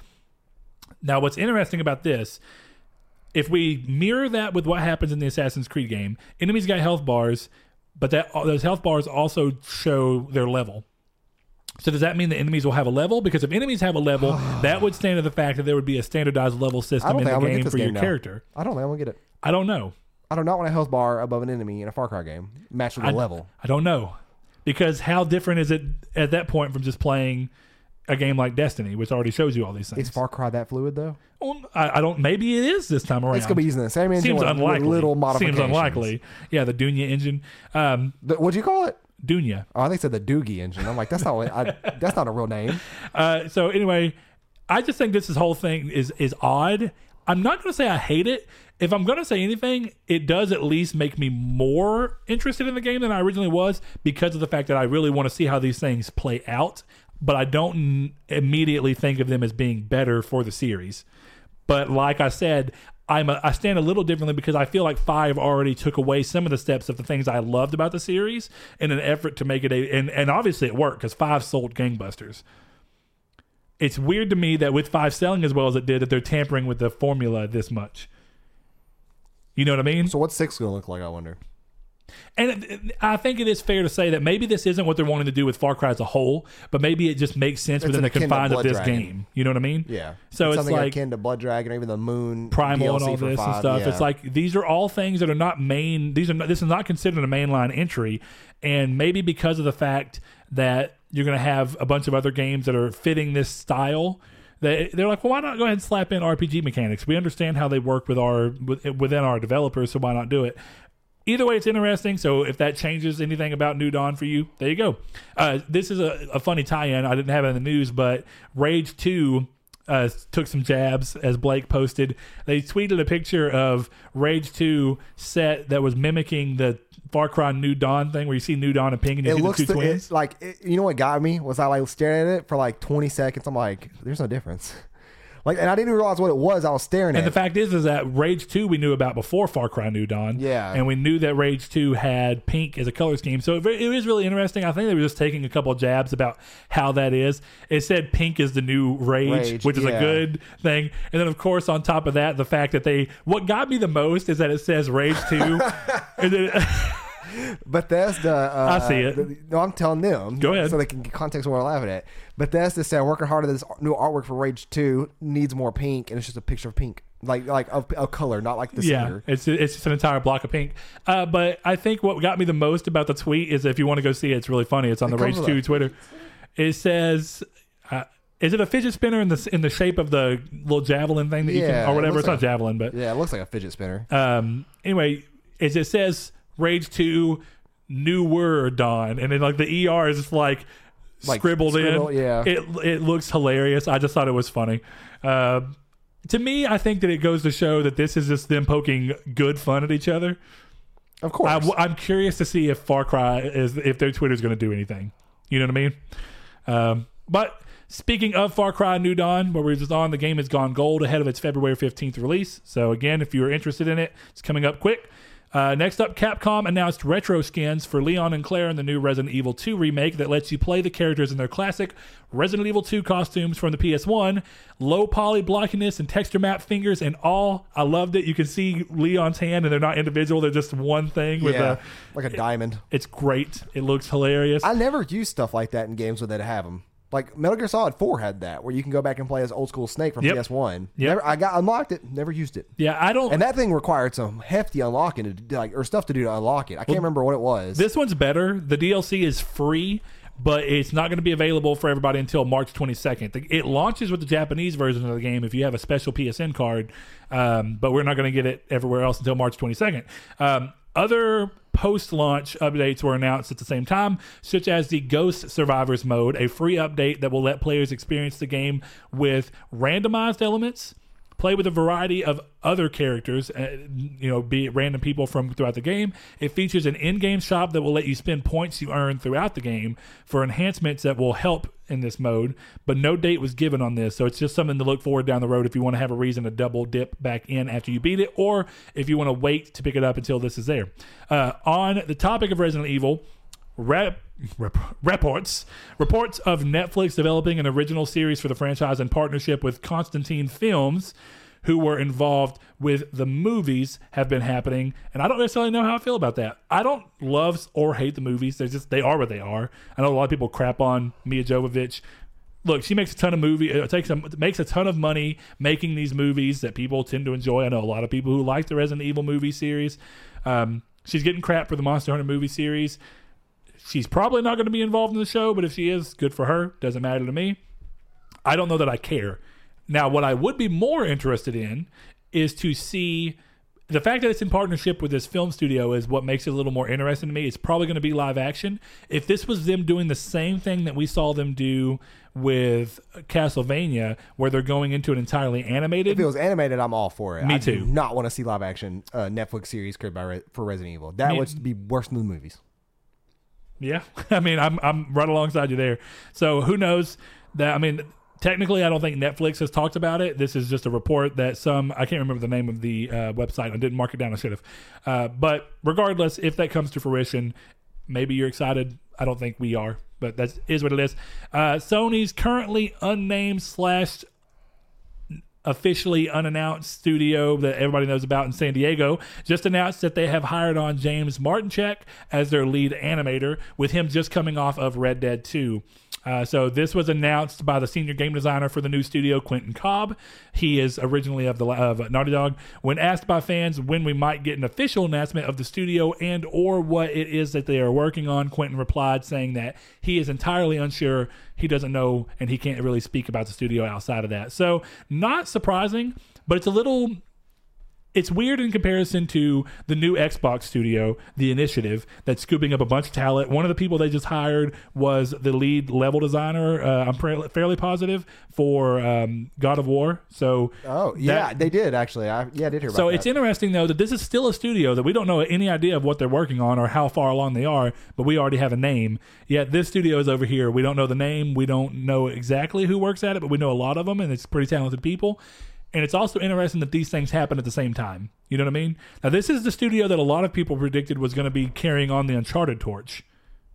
Now, what's interesting about this, if we mirror that with what happens in the Assassin's Creed game, enemies got health bars, but that those health bars also show their level. So does that mean the enemies will have a level? Because if enemies have a level, that would stand to the fact that there would be a standardized level I system don't in think the I'm gonna game this for your now. character. I don't think I'm gonna get it. I don't know. I do not want a health bar above an enemy in a Far Cry game matched with a level. I don't know. Because how different is it at that point from just playing a game like Destiny, which already shows you all these things? Is Far Cry that fluid though? Well, I, I don't. Maybe it is this time around. It's gonna be using the same engine Seems with, unlikely. little Seems unlikely. Yeah, the Dunia engine. Um, The, what do you call it? Dunia. Oh, I think it said the Doogie engine. I'm like, that's not what I, that's not a real name. Uh, so anyway, I just think this, this whole thing is is odd. I'm not going to say I hate it. If I'm going to say anything, it does at least make me more interested in the game than I originally was because of the fact that I really want to see how these things play out. But I don't n- immediately think of them as being better for the series. But like I said, I'm a, I stand a little differently because I feel like five already took away some of the steps of the things I loved about the series in an effort to make it a and, and obviously it worked because five sold gangbusters. It's weird to me that with five selling as well as it did that they're tampering with the formula this much. You know what I mean? So what's six gonna look like? I wonder. And I think it is fair to say that maybe this isn't what they're wanting to do with Far Cry as a whole, but maybe it just makes sense It's within the confines of this Dragon. game. You know what I mean? Yeah. So it's something like- akin to Blood Dragon or even the Moon primal and DLC all for this and stuff. yeah. It's like these are all things that are not main. These are not, this is not considered a mainline entry, and maybe because of the fact that you're going to have a bunch of other games that are fitting this style. They, they're like, well, why not go ahead and slap in RPG mechanics? We understand how they work with our with, within our developers, so why not do it? Either way, it's interesting. So if that changes anything about New Dawn for you, there you go. Uh, this is a, a funny tie-in. I didn't have it in the news, but Rage Two uh, took some jabs, as Blake posted. They tweeted a picture of Rage 2 set that was mimicking the Far Cry New Dawn thing, where you see New Dawn and Pink and you it see looks the two the, twins. like it, you know what got me was I like staring at it for like 20 seconds. I'm like, there's no difference. Like, and I didn't realize what it was. I was staring And at. And the fact is, is that Rage 2 we knew about before Far Cry New Dawn. Yeah. And we knew that Rage 2 had pink as a color scheme. So it, it is really interesting. I think they were just taking a couple jabs about how that is. It said pink is the new Rage, Rage, which is a good thing. And then, of course, on top of that, the fact that they, what got me the most is that it says Rage 2. and then, Bethesda. Uh, I see it. the- no, I'm telling them. Go ahead. So they can get context of what I'm laughing at. Bethesda said working hard on this new artwork for Rage 2 needs more pink, and it's just a picture of pink, like like of, of color, not like the yeah, it's it's just an entire block of pink. Uh, but I think what got me the most about the tweet is if you want to go see it, it's really funny. It's on the It comes Rage Two Twitter. It says, uh, "Is it a fidget spinner in the in the shape of the little javelin thing that you can, or whatever? looks It's not like- javelin, but Yeah, it looks like a fidget spinner. um, anyway, is it says Rage Two new word Dawn, and then like the ER is just like, Like, scribbled scribble- in. yeah. it it looks hilarious. I just thought it was funny. Uh, to me, I think that it goes to show that this is just them poking good fun at each other. Of course. I, am curious to see if Far Cry is if their Twitter's going to do anything. You know what I mean? Um, but speaking of Far Cry New Dawn, where we're just on, the game has gone gold ahead of its February 15th release. So again, if you're interested in it, it's coming up quick. Uh, next up, Capcom announced retro skins for Leon and Claire in the new Resident Evil 2 remake that lets you play the characters in their classic Resident Evil 2 costumes from the PS1. Low poly blockiness and texture map fingers and all. I loved it. You can see Leon's hand, and they're not individual; they're just one thing with yeah, a. like a diamond. It's great. It looks hilarious. I never use stuff like that in games where they have them. Like Metal Gear Solid 4 had that, where you can go back and play as old school Snake from Yep. PS1. Yep. Never, I got unlocked it, never used it. yeah, I don't. And that thing required some hefty unlocking to do, like or stuff to do to unlock it. I can't remember what it was. This one's better. The DLC is free, but it's not going to be available for everybody until March 22nd. The- It launches with the Japanese version of the game if you have a special PSN card, um, but we're not going to get it everywhere else until March 22nd. Um, other post launch updates were announced at the same time, such as the Ghost Survivors mode, a free update that will let players experience the game with randomized elements play with a variety of other characters, uh, you know, be it random people from throughout the game. It features an in-game shop that will let you spend points you earn throughout the game for enhancements that will help in this mode, but no date was given on this, so it's just something to look forward down the road if you want to have a reason to double dip back in after you beat it, or if you want to wait to pick it up until this is there. Uh, on the topic of Resident Evil, rep, rep, reports reports of Netflix developing an original series for the franchise in partnership with Constantin Films, who were involved with the movies, have been happening. And I don't necessarily know how I feel about that. I don't love or hate the movies. They're just they are what they are. I know a lot of people crap on Milla Jovovich. Look, she makes a ton of movie. It takes a, makes a ton of money making these movies that people tend to enjoy. I know a lot of people who like the Resident Evil movie series. Um, she's getting crap for the Monster Hunter movie series. She's probably not going to be involved in the show, but if she is, good for her. Doesn't matter to me. I don't know that I care. Now, what I would be more interested in is to see the fact that it's in partnership with this film studio is what makes it a little more interesting to me. It's probably going to be live action. If this was them doing the same thing that we saw them do with Castlevania, where they're going into an entirely animated, If it was animated, I'm all for it. Me I do too. not want to see live action uh, Netflix series created by Re- for Resident Evil. That Me- would be worse than the movies. Yeah, I mean, I'm I'm right alongside you there. So who knows that? I mean, technically, I don't think Netflix has talked about it. This is just a report that some I can't remember the name of the uh, website. I didn't mark it down. I should have. Uh, but regardless, if that comes to fruition, maybe you're excited. I don't think we are, but that is what it is. Uh, Sony's currently unnamed slash officially unannounced studio that everybody knows about in San Diego just announced that they have hired on James Martinchek as their lead animator, with him just coming off of Red Dead 2. Uh, so this was announced by the senior game designer for the new studio, Quentin Cobb. He is originally of the of Naughty Dog. When asked by fans when we might get an official announcement of the studio and or what it is that they are working on, Quentin replied saying that he is entirely unsure. He doesn't know, and he can't really speak about the studio outside of that. So not surprising, but it's a little it's weird in comparison to the new Xbox studio, the initiative that's scooping up a bunch of talent. One of the people they just hired was the lead level designer. Uh, I'm pra- fairly positive for um, God of War. So Oh yeah, they did actually. I yeah, I did hear about so that. it's interesting though that this is still a studio that we don't know any idea of what they're working on or how far along they are, but we already have a name. Yet this studio is over here. We don't know the name. We don't know exactly who works at it, but we know a lot of them, and it's pretty talented people. And it's also interesting that these things happen at the same time. You know what I mean? Now this is the studio that a lot of people predicted was going to be carrying on the Uncharted torch,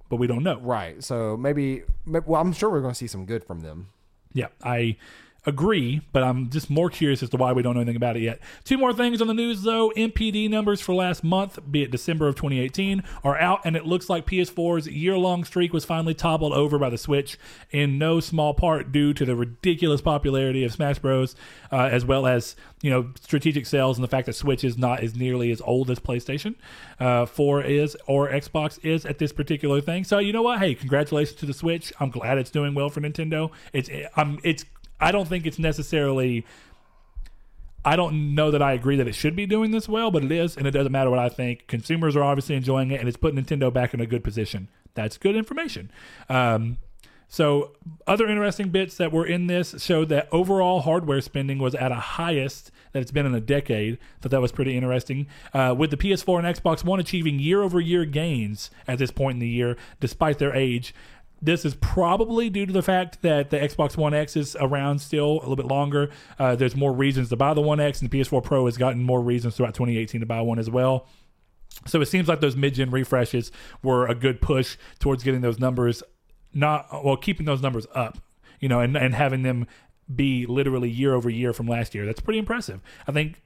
but we don't know. right. So maybe, well, I'm sure we're going to see some good from them. Yeah, I agree, but I'm just more curious as to why we don't know anything about it yet. Two more things on the news, though. NPD numbers for last month, be it December of 2018, are out, and it looks like PS4's year long streak was finally toppled over by the Switch, in no small part due to the ridiculous popularity of Smash Bros., uh, as well as you know strategic sales and the fact that Switch is not as nearly as old as PlayStation uh, 4 is or Xbox is at this particular thing. So you know what? Hey, congratulations to the Switch. I'm glad it's doing well for Nintendo. It's I'm it's I don't think it's necessarily. I don't know that I agree that it should be doing this well, but it is, and it doesn't matter what I think. Consumers are obviously enjoying it, and it's putting Nintendo back in a good position. That's good information. Um, so, other interesting bits that were in this showed that overall hardware spending was at a highest that it's been in a decade. Thought that was pretty interesting. Uh, with the PS4 and Xbox One achieving year over year gains at this point in the year, despite their age. This is probably due to the fact that the Xbox One X is around still a little bit longer. Uh, there's more reasons to buy the One X, and the PS4 Pro has gotten more reasons throughout 2018 to buy one as well. So it seems like those mid-gen refreshes were a good push towards getting those numbers not well keeping those numbers up, you know, and and having them be literally year over year from last year. That's pretty impressive. I think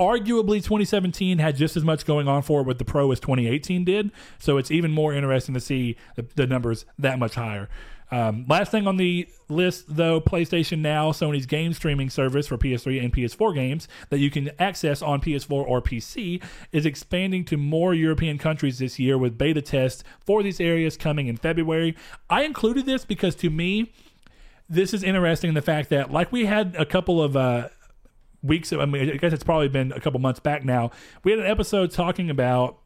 arguably 2017 had just as much going on for it with the Pro as 2018 did. So it's even more interesting to see the, the numbers that much higher. Um, last thing on the list, though, PlayStation Now, Sony's game streaming service for PS3 and PS4 games that you can access on PS4 or PC, is expanding to more European countries this year with beta tests for these areas coming in February. I included this because to me, this is interesting in the fact that, like we had a couple of uh, weeks, I mean, I guess it's probably been a couple months back now, we had an episode talking about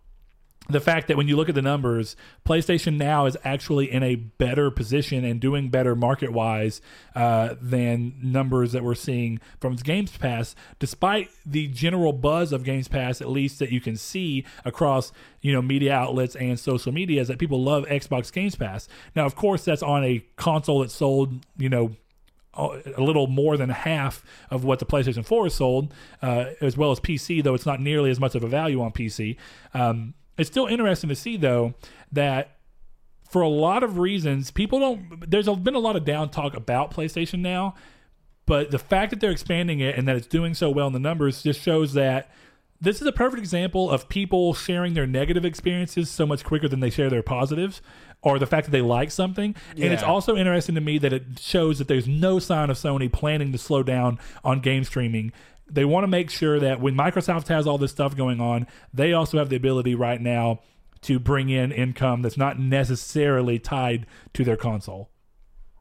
the fact that when you look at the numbers, PlayStation now is actually in a better position and doing better market wise uh, than numbers that we're seeing from Games Pass, despite the general buzz of Games Pass, at least that you can see across you know media outlets and social media, is that people love Xbox Games Pass. Now, of course, that's on a console that sold you know a little more than half of what the PlayStation 4 is sold, uh, as well as PC, though it's not nearly as much of a value on PC. Um, it's still interesting to see, though, that for a lot of reasons, people don't. There's been a lot of down talk about PlayStation now, but the fact that they're expanding it and that it's doing so well in the numbers just shows that this is a perfect example of people sharing their negative experiences so much quicker than they share their positives or the fact that they like something. And it's also interesting to me that it shows that there's no sign of Sony planning to slow down on game streaming. They want to make sure that when Microsoft has all this stuff going on, they also have the ability right now to bring in income that's not necessarily tied to their console.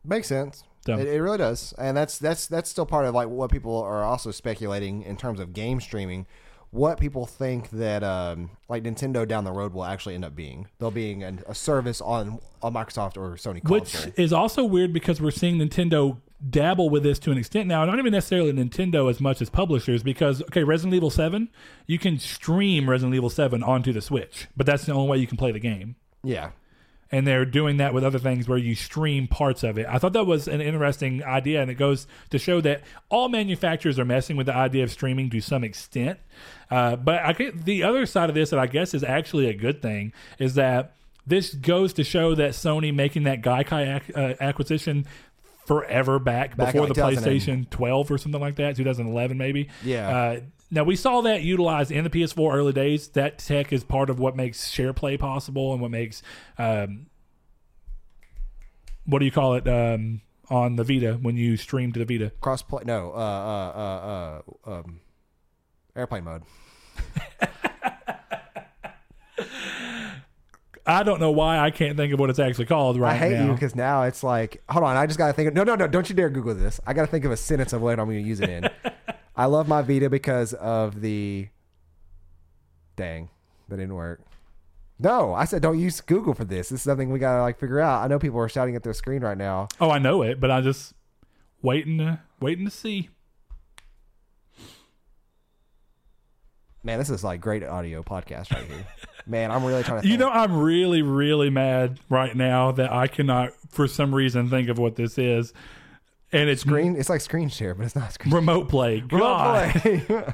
Makes sense. So- It, it really does, and that's that's that's still part of like what people are also speculating in terms of game streaming. What people think that um, like Nintendo down the road will actually end up being. They'll being an, a service on a Microsoft or Sony Which console. is also weird because we're seeing Nintendo dabble with this to an extent now. Not even necessarily Nintendo as much as publishers, because okay, Resident Evil Seven, you can stream Resident Evil Seven onto the Switch, but that's the only way you can play the game. yeah, And they're doing that with other things where you stream parts of it. I thought that was an interesting idea, and it goes to show that all manufacturers are messing with the idea of streaming to some extent. Uh, but I get, the other side of this that I guess is actually a good thing is that this goes to show that Sony making that Gaikai ac- uh, acquisition forever back, Back before the like 2000 and- PlayStation 12 or something like that, 2011 maybe. Yeah. Uh, now we saw that utilized in the PS4 early days. That tech is part of what makes share play possible and what makes um, what do you call it um, on the Vita when you stream to the Vita? crossplay. No, uh, uh, uh, uh, um, airplane mode. I don't know why I can't think of what it's actually called right I hate now. you because now it's like, hold on, I just got to think of, no, no, no, don't you dare Google this. I got to think of a sentence of what I'm going to use it in. I love my Vita because of the, dang, that didn't work. No, I said don't use Google for this. This is something we got to like figure out. I know people are shouting at their screen right now. oh, I know it, but I just waiting to waiting to see. Man, this is like great audio podcast right here. Man, I'm really trying to. You think. know, I'm really, really mad right now that I cannot, for some reason, think of what this is. And it's screen. It's like screen share, but it's not screen. remote play. God. Play.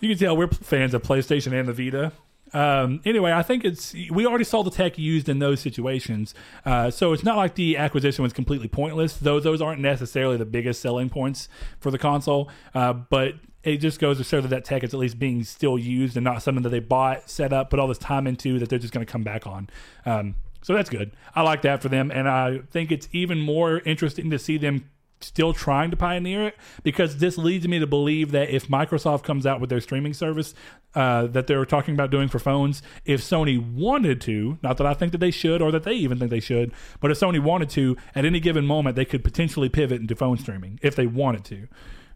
You can tell we're fans of PlayStation and the Vita. Um, anyway, I think it's we already saw the tech used in those situations, uh, so it's not like the acquisition was completely pointless. Though those aren't necessarily the biggest selling points for the console, uh, but it just goes to show that that tech is at least being still used and not something that they bought, set up, put all this time into that they're just going to come back on. Um, so that's good. I like that for them, and I think it's even more interesting to see them still trying to pioneer it because this leads me to believe that if Microsoft comes out with their streaming service uh, that they were talking about doing for phones, if Sony wanted to, not that I think that they should or that they even think they should, but if Sony wanted to, at any given moment, they could potentially pivot into phone streaming if they wanted to.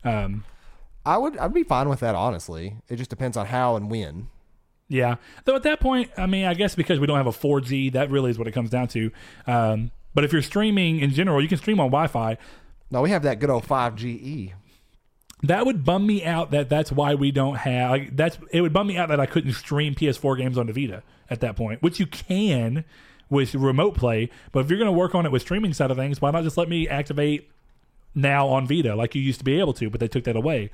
Um, I would. I'd be fine with that. Honestly, it just depends on how and when. Yeah. Though at that point, I mean, I guess because we don't have a 4G, that really is what it comes down to. Um, but if you're streaming in general, you can stream on Wi Fi. No, we have that good old 5GE. That would bum me out that that's why we don't have like that's it would bum me out that I couldn't stream PS4 games on the Vita at that point, which you can with remote play. But if you're going to work on it with streaming side of things, why not just let me activate now on Vita like you used to be able to? But they took that away.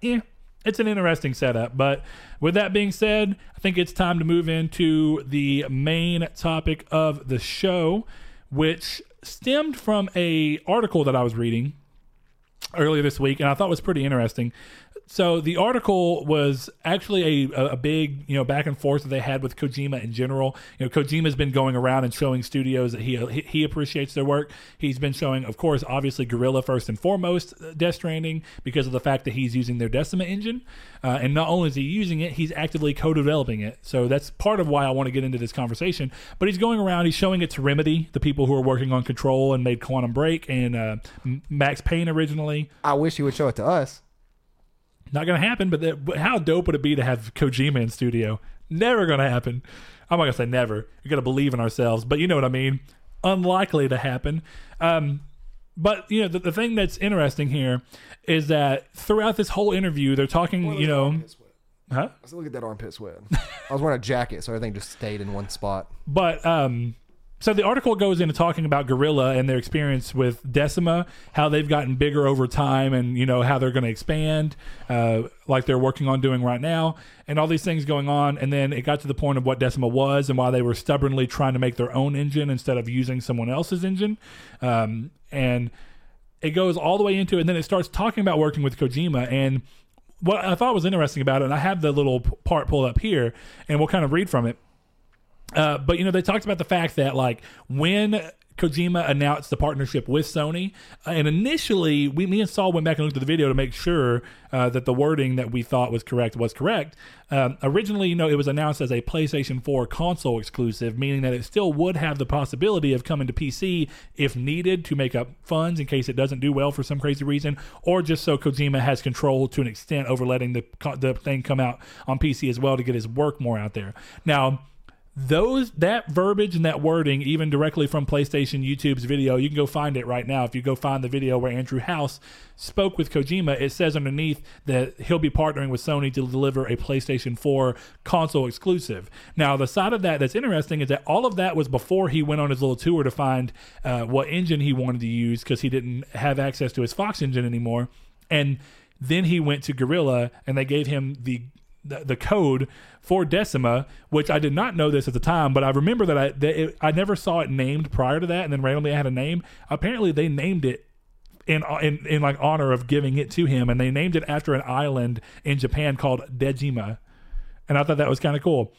Yeah, it's an interesting setup. But with that being said, I think it's time to move into the main topic of the show, which stemmed from a article that I was reading earlier this week, and I thought was pretty interesting. So the article was actually a, a big you know back and forth that they had with Kojima in general. You know, Kojima's been going around and showing studios that he he, appreciates their work. He's been showing, of course, obviously Guerrilla first and foremost, uh, Death Stranding because of the fact that he's using their Decima engine, uh, and not only is he using it, he's actively co-developing it. So that's part of why I want to get into this conversation. But he's going around, he's showing it to Remedy, the people who are working on Control and made Quantum Break and uh, Max Payne originally. I wish he would show it to us. Not going to happen, but, that, but how dope would it be to have Kojima in studio? never going to happen. I'm not going to say never. You got to believe in ourselves, but you know what I mean. Unlikely to happen. Um, but you know the, the thing that's interesting here is that throughout this whole interview, they're talking. You know, huh? Let's look at that armpit sweat. I was wearing a jacket, so everything just stayed in one spot. But um, so the article goes into talking about Guerrilla and their experience with Decima, how they've gotten bigger over time, and you know how they're going to expand, uh, like they're working on doing right now, and all these things going on. And then it got to the point of what Decima was and why they were stubbornly trying to make their own engine instead of using someone else's engine, um, and it goes all the way into it. And then it starts talking about working with Kojima and. What I thought was interesting about it, and I have the little part pulled up here, and we'll kind of read from it. Uh, but you know, they talked about the fact that like when Kojima announced the partnership with Sony, uh, and initially we, me and Saul went back and looked at the video to make sure uh, that the wording that we thought was correct was correct. Um, originally, you know, it was announced as a PlayStation 4 console exclusive, meaning that it still would have the possibility of coming to PC if needed to make up funds in case it doesn't do well for some crazy reason, or just so Kojima has control to an extent over letting the the thing come out on PC as well to get his work more out there. Now those that verbiage and that wording even directly from PlayStation YouTube's video you can go find it right now. If you go find the video where Andrew House spoke with Kojima it says underneath that he'll be partnering with Sony to deliver a PlayStation 4 console exclusive. Now the side of that that's interesting is that all of that was before he went on his little tour to find uh, what engine he wanted to use because he didn't have access to his Fox engine anymore. And then he went to Guerrilla and they gave him the the, the code for Decima, which I did not know this at the time, but I remember that I that it, I never saw it named prior to that, and then randomly I had a name. Apparently, they named it in in in like honor of giving it to him, and they named it after an island in Japan called Dejima, and I thought that was kind of cool.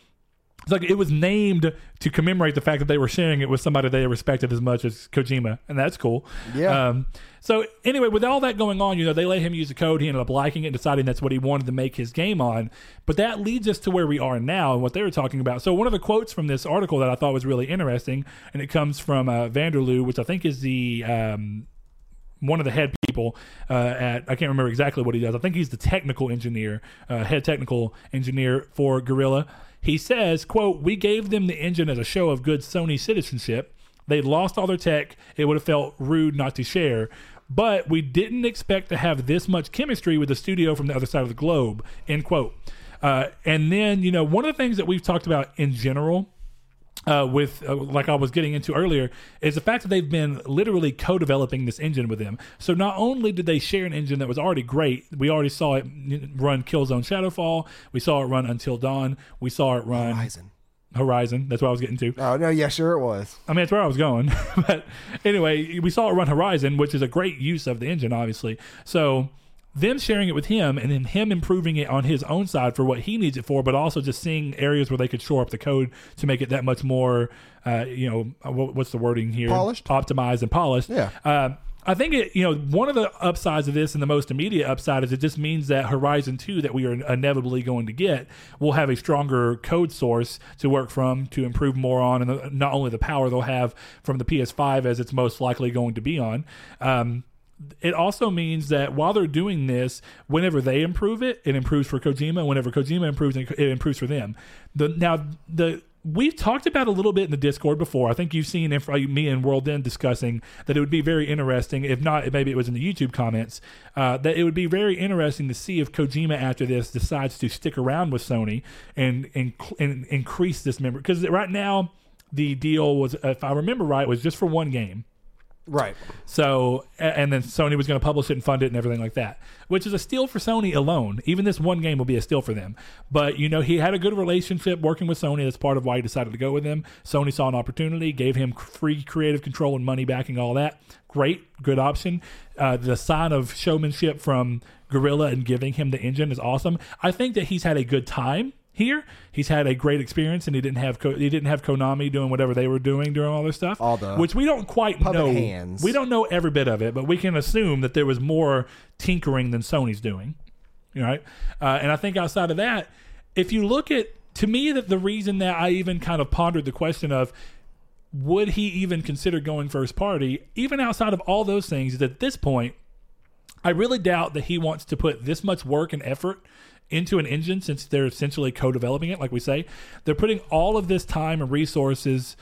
It's like it was named to commemorate the fact that they were sharing it with somebody they respected as much as Kojima, and that's cool. Yeah. Um, so anyway, with all that going on, you know, they let him use the code. He ended up liking it, and deciding that's what he wanted to make his game on. But that leads us to where we are now and what they were talking about. So one of the quotes from this article that I thought was really interesting, and it comes from uh, van der Leeuw, which I think is the um, one of the head people uh, at I can't remember exactly what he does. I think he's the technical engineer, uh, head technical engineer for Guerrilla. He says, "quote We gave them the engine as a show of good Sony citizenship. They'd lost all their tech. It would have felt rude not to share." But we didn't expect to have this much chemistry with the studio from the other side of the globe. End quote. Uh, and then, you know, one of the things that we've talked about in general uh, with uh, like I was getting into earlier is the fact that they've been literally co-developing this engine with them. So not only did they share an engine that was already great, we already saw it run Killzone Shadowfall, we saw it run Until Dawn, we saw it run Horizon. Horizon. That's what I was getting to. Oh no, yeah, sure it was. I mean, that's where I was going. but anyway, we saw it run Horizon, which is a great use of the engine, obviously. So them sharing it with him and then him improving it on his own side for what he needs it for, but also just seeing areas where they could shore up the code to make it that much more, uh, you know, what, what's the wording here? Polished? optimized, and polished. Yeah. Uh, I think it, you know, one of the upsides of this and the most immediate upside is it just means that Horizon 2 that we are inevitably going to get will have a stronger code source to work from to improve more on, and the, not only the power they'll have from the PS5 as it's most likely going to be on. Um, it also means that while they're doing this, whenever they improve it, it improves for Kojima. Whenever Kojima improves it, improves for them. The now the we've talked about a little bit in the Discord before. I think you've seen if, uh, me and World End discussing that it would be very interesting. If not, maybe it was in the YouTube comments. Uh, that it would be very interesting to see if Kojima after this decides to stick around with Sony and and, and increase this member because right now the deal was, if I remember right, was just for one game. Right. So, and then Sony was going to publish it and fund it and everything like that, which is a steal for Sony alone. Even this one game will be a steal for them. But, you know, he had a good relationship working with Sony. That's part of why he decided to go with them. Sony saw an opportunity, gave him free creative control and money backing, all that. Great, good option. Uh, the sign of showmanship from Guerrilla and giving him the engine is awesome. I think that he's had a good time here. He's had a great experience, and he didn't have Ko- he didn't have Konami doing whatever they were doing during all this stuff, All the which we don't quite puppet know. hands. We don't know every bit of it, but we can assume that there was more tinkering than Sony's doing. Right, uh, and I think outside of that, if you look at to me that the reason that I even kind of pondered the question of would he even consider going first party, even outside of all those things, is at this point, I really doubt that he wants to put this much work and effort into an engine since they're essentially co-developing it, like we say. They're putting all of this time and resources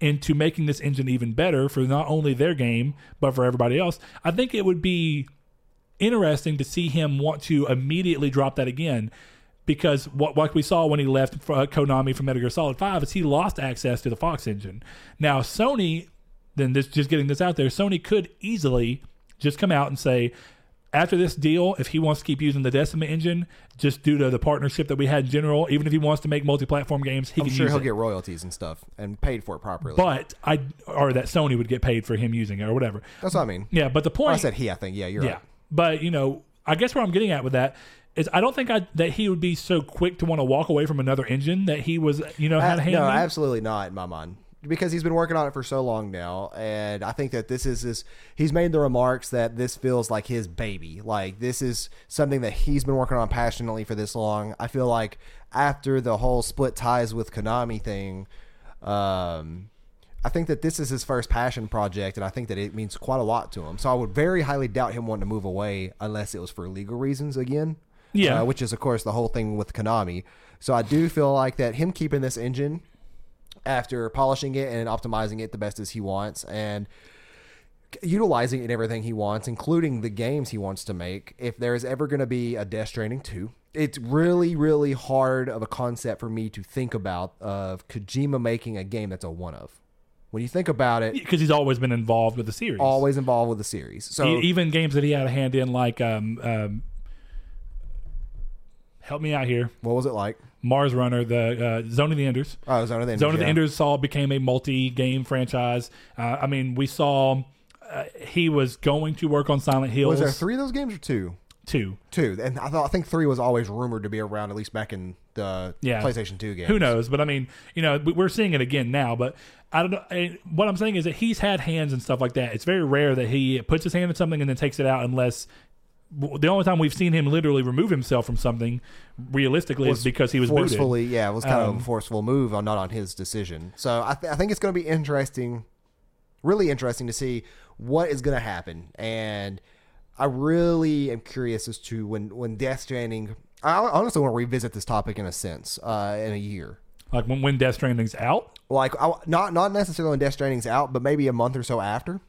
into making this engine even better for not only their game but for everybody else. I think it would be interesting to see him want to immediately drop that again because what like we saw when he left uh, Konami from Metal Gear Solid 5 is he lost access to the Fox engine. Now Sony then this just getting this out there, Sony could easily just come out and say after this deal, if he wants to keep using the Decima engine, just due to the partnership that we had in general, even if he wants to make multi-platform games, he I'm can sure use he'll it. get royalties and stuff and paid for it properly. but I or that Sony would get paid for him using it or whatever. That's what I mean. Yeah, but the point I said he. I think. Yeah, you're yeah, right. but you know, I guess where I'm getting at with that is I don't think I, that he would be so quick to want to walk away from another engine that he was, you know, had a hand. no, in. absolutely not in my mind. Because he's been working on it for so long now, and I think that this is his. He's made the remarks that this feels like his baby. Like this is something that he's been working on passionately for this long. I feel like after the whole split ties with Konami thing, um, I think that this is his first passion project, and I think that it means quite a lot to him. So I would very highly doubt him wanting to move away unless it was for legal reasons again. Yeah. uh, which is of course the whole thing with Konami. So I do feel like that him keeping this engine after polishing it and optimizing it the best as he wants and utilizing it in everything he wants, including the games he wants to make. If there is ever going to be a Death Stranding 2, it's really, really hard of a concept for me to think about of Kojima making a game that's a one of. When you think about it, because he's always been involved with the series. always involved with the series. So even games that he had a hand in, like um, um, help me out here, what was it like? Mars Runner, the uh, Zone of the Enders. Oh, Zone of the Enders. Zone of the yeah. Enders saw became a multi-game franchise. Uh, I mean, we saw uh, he was going to work on Silent Hills. Was there three of those games or two? Two. Two, and I thought I think three was always rumored to be around at least back in the Yeah. PlayStation Two game. Who knows? But I mean, you know, we- we're seeing it again now. But I don't know. I- What I'm saying is that he's had hands and stuff like that. It's very rare that he puts his hand in something and then takes it out, unless the only time we've seen him literally remove himself from something realistically is because he was booted. forcefully. Yeah, it was kind of Um, a forceful move, on not on his decision. So I, th- I think it's going to be interesting, really interesting to see what is going to happen. And I really am curious as to when when Death Stranding. I honestly want to revisit this topic in a sense uh, in a year. Like when, when Death Stranding's out. Like I, not not necessarily when Death Stranding's out, but maybe a month or so after.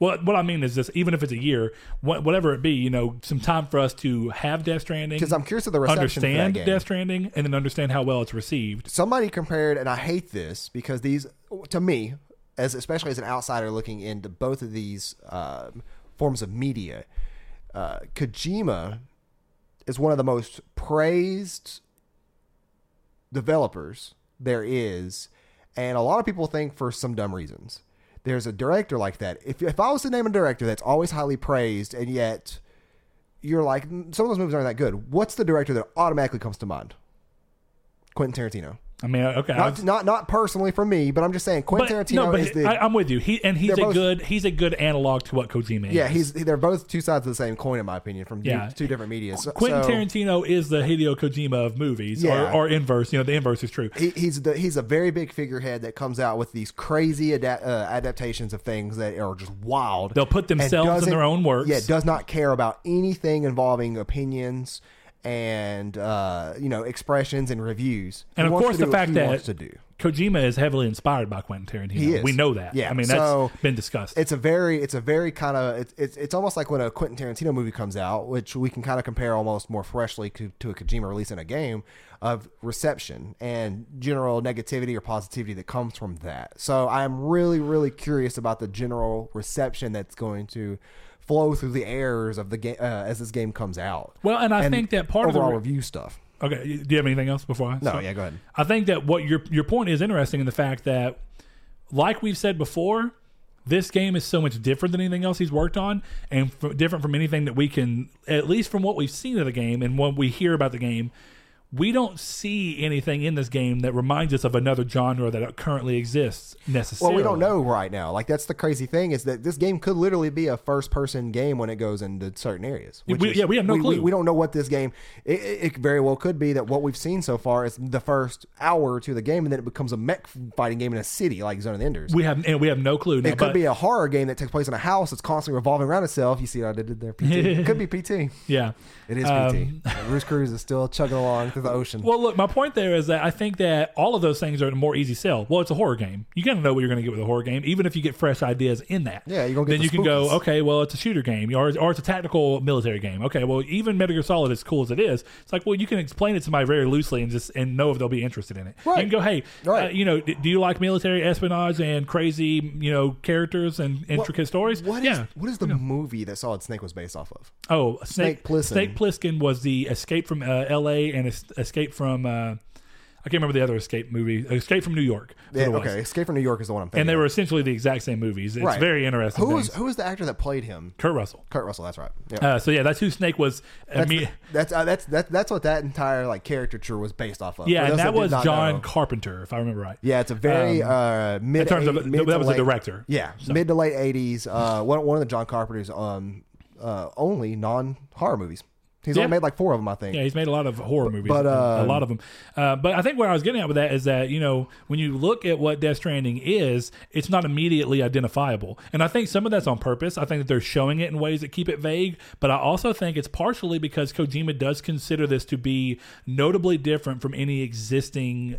Well, what I mean is this: even if it's a year, wh- whatever it be, you know, some time for us to have Death Stranding, Because I'm curious of the reception for that understand game. Death Stranding, and then understand how well it's received. somebody compared, and I hate this because these, to me, as especially as an outsider looking into both of these um, forms of media, uh, Kojima is one of the most praised developers there is, and a lot of people think for some dumb reasons. There's a director like that. If if I was to name a director that's always highly praised, and yet you're like "Mm, some of those movies aren't that good, what's the director that automatically comes to mind? Quentin Tarantino. I mean, okay, Not, was- not not personally for me, but I'm just saying Quentin but, Tarantino no, but is the I, I'm with you. He and he's a both- good he's a good analog to what Kojima is. yeah he's they're both two sides of the same coin in my opinion from Yeah. two different media. So, Quentin so Tarantino is the Hideo Kojima of movies, Yeah. or, or inverse. You know, the inverse is true. he, he's the he's a very big figurehead that comes out with these crazy ada- uh, adaptations of things that are just wild. They'll put themselves in their own works. Yeah, does not care about anything involving opinions and uh, you know expressions and reviews. And He of course, the fact that wants to do. Kojima is heavily inspired by Quentin Tarantino. He is. We know that. Yeah, I mean, that's so been discussed. it's a very it's a very kind of it's, it's it's almost like when a Quentin Tarantino movie comes out, which we can kind of compare almost more freshly to, to a Kojima release in a game of reception and general negativity or positivity that comes from that. So I'm really really curious about the general reception that's going to flow through the airs of the game uh, as this game comes out. well, and I think that part of the overall re- review stuff. Okay, do you have anything else before I? No, yeah, go ahead. I think that what your your point is interesting in the fact that, like we've said before, this game is so much different than anything else he's worked on, and f- different from anything that we can, at least from what we've seen of the game and what we hear about the game. We don't see anything in this game that reminds us of another genre that currently exists necessarily. Well, we don't know right now. Like that's the crazy thing is that this game could literally be a first-person game when it goes into certain areas. which We- is- yeah, we have no we, clue. We, don't know what this game. It, it, very well could be that what we've seen so far is the first hour to the game, and then it becomes a mech fighting game in a city like Zone of the Enders. We have and we have no clue. Now, it could be a horror game that takes place in a house that's constantly revolving around itself. You see what I did there? PT. it could be PT. yeah. It is PT. Um, Roost Cruise is still chugging along the ocean. Well, look, my point there is that I think that all of those things are a more easy sell. Well, it's a horror game. You gotta know what you're gonna get with a horror game, even if you get fresh ideas in that. Yeah, you're gonna get then the you can go, spookies. okay, well, it's a shooter game, or, or it's a tactical military game. Okay, well, even Metal Gear Solid, as cool as it is, it's like, well, you can explain it to somebody very loosely and just and know if they'll be interested in it. You Right. can go, hey, Right. uh, you know, d- do you like military espionage and crazy, you know, characters and intricate stories? What is yeah. what is the movie that Solid Snake was based off of? Oh, Snake, Snake Plissken. Snake Plissken was the Escape from uh, L.A. and es- Escape from uh, I can't remember the other Escape movie. Escape from New York. Yeah, what it was. okay, Escape from New York is the one I'm thinking. And they were essentially the exact same movies. It's Right. very interesting. Who was things. who was the actor that played him? Kurt Russell? Kurt Russell. That's right. Yeah. Uh, so yeah, that's who Snake was. that's imme- that's uh, that's that, that's what that entire like caricature was based off of. yeah, and that was John know. Carpenter, if I remember right. Yeah, it's a very uh, mid. In terms of mid that was the late- director. Yeah, So- mid to late eighties. Uh, one one of the John Carpenter's um uh only non horror movies. He's Yeah. only made like four of them, I think. Yeah, he's made a lot of horror movies, but, a um, lot of them. Uh, but I think where I was getting at with that is that you know when you look at what Death Stranding is, it's not immediately identifiable, and I think some of that's on purpose. I think that they're showing it in ways that keep it vague, but I also think it's partially because Kojima does consider this to be notably different from any existing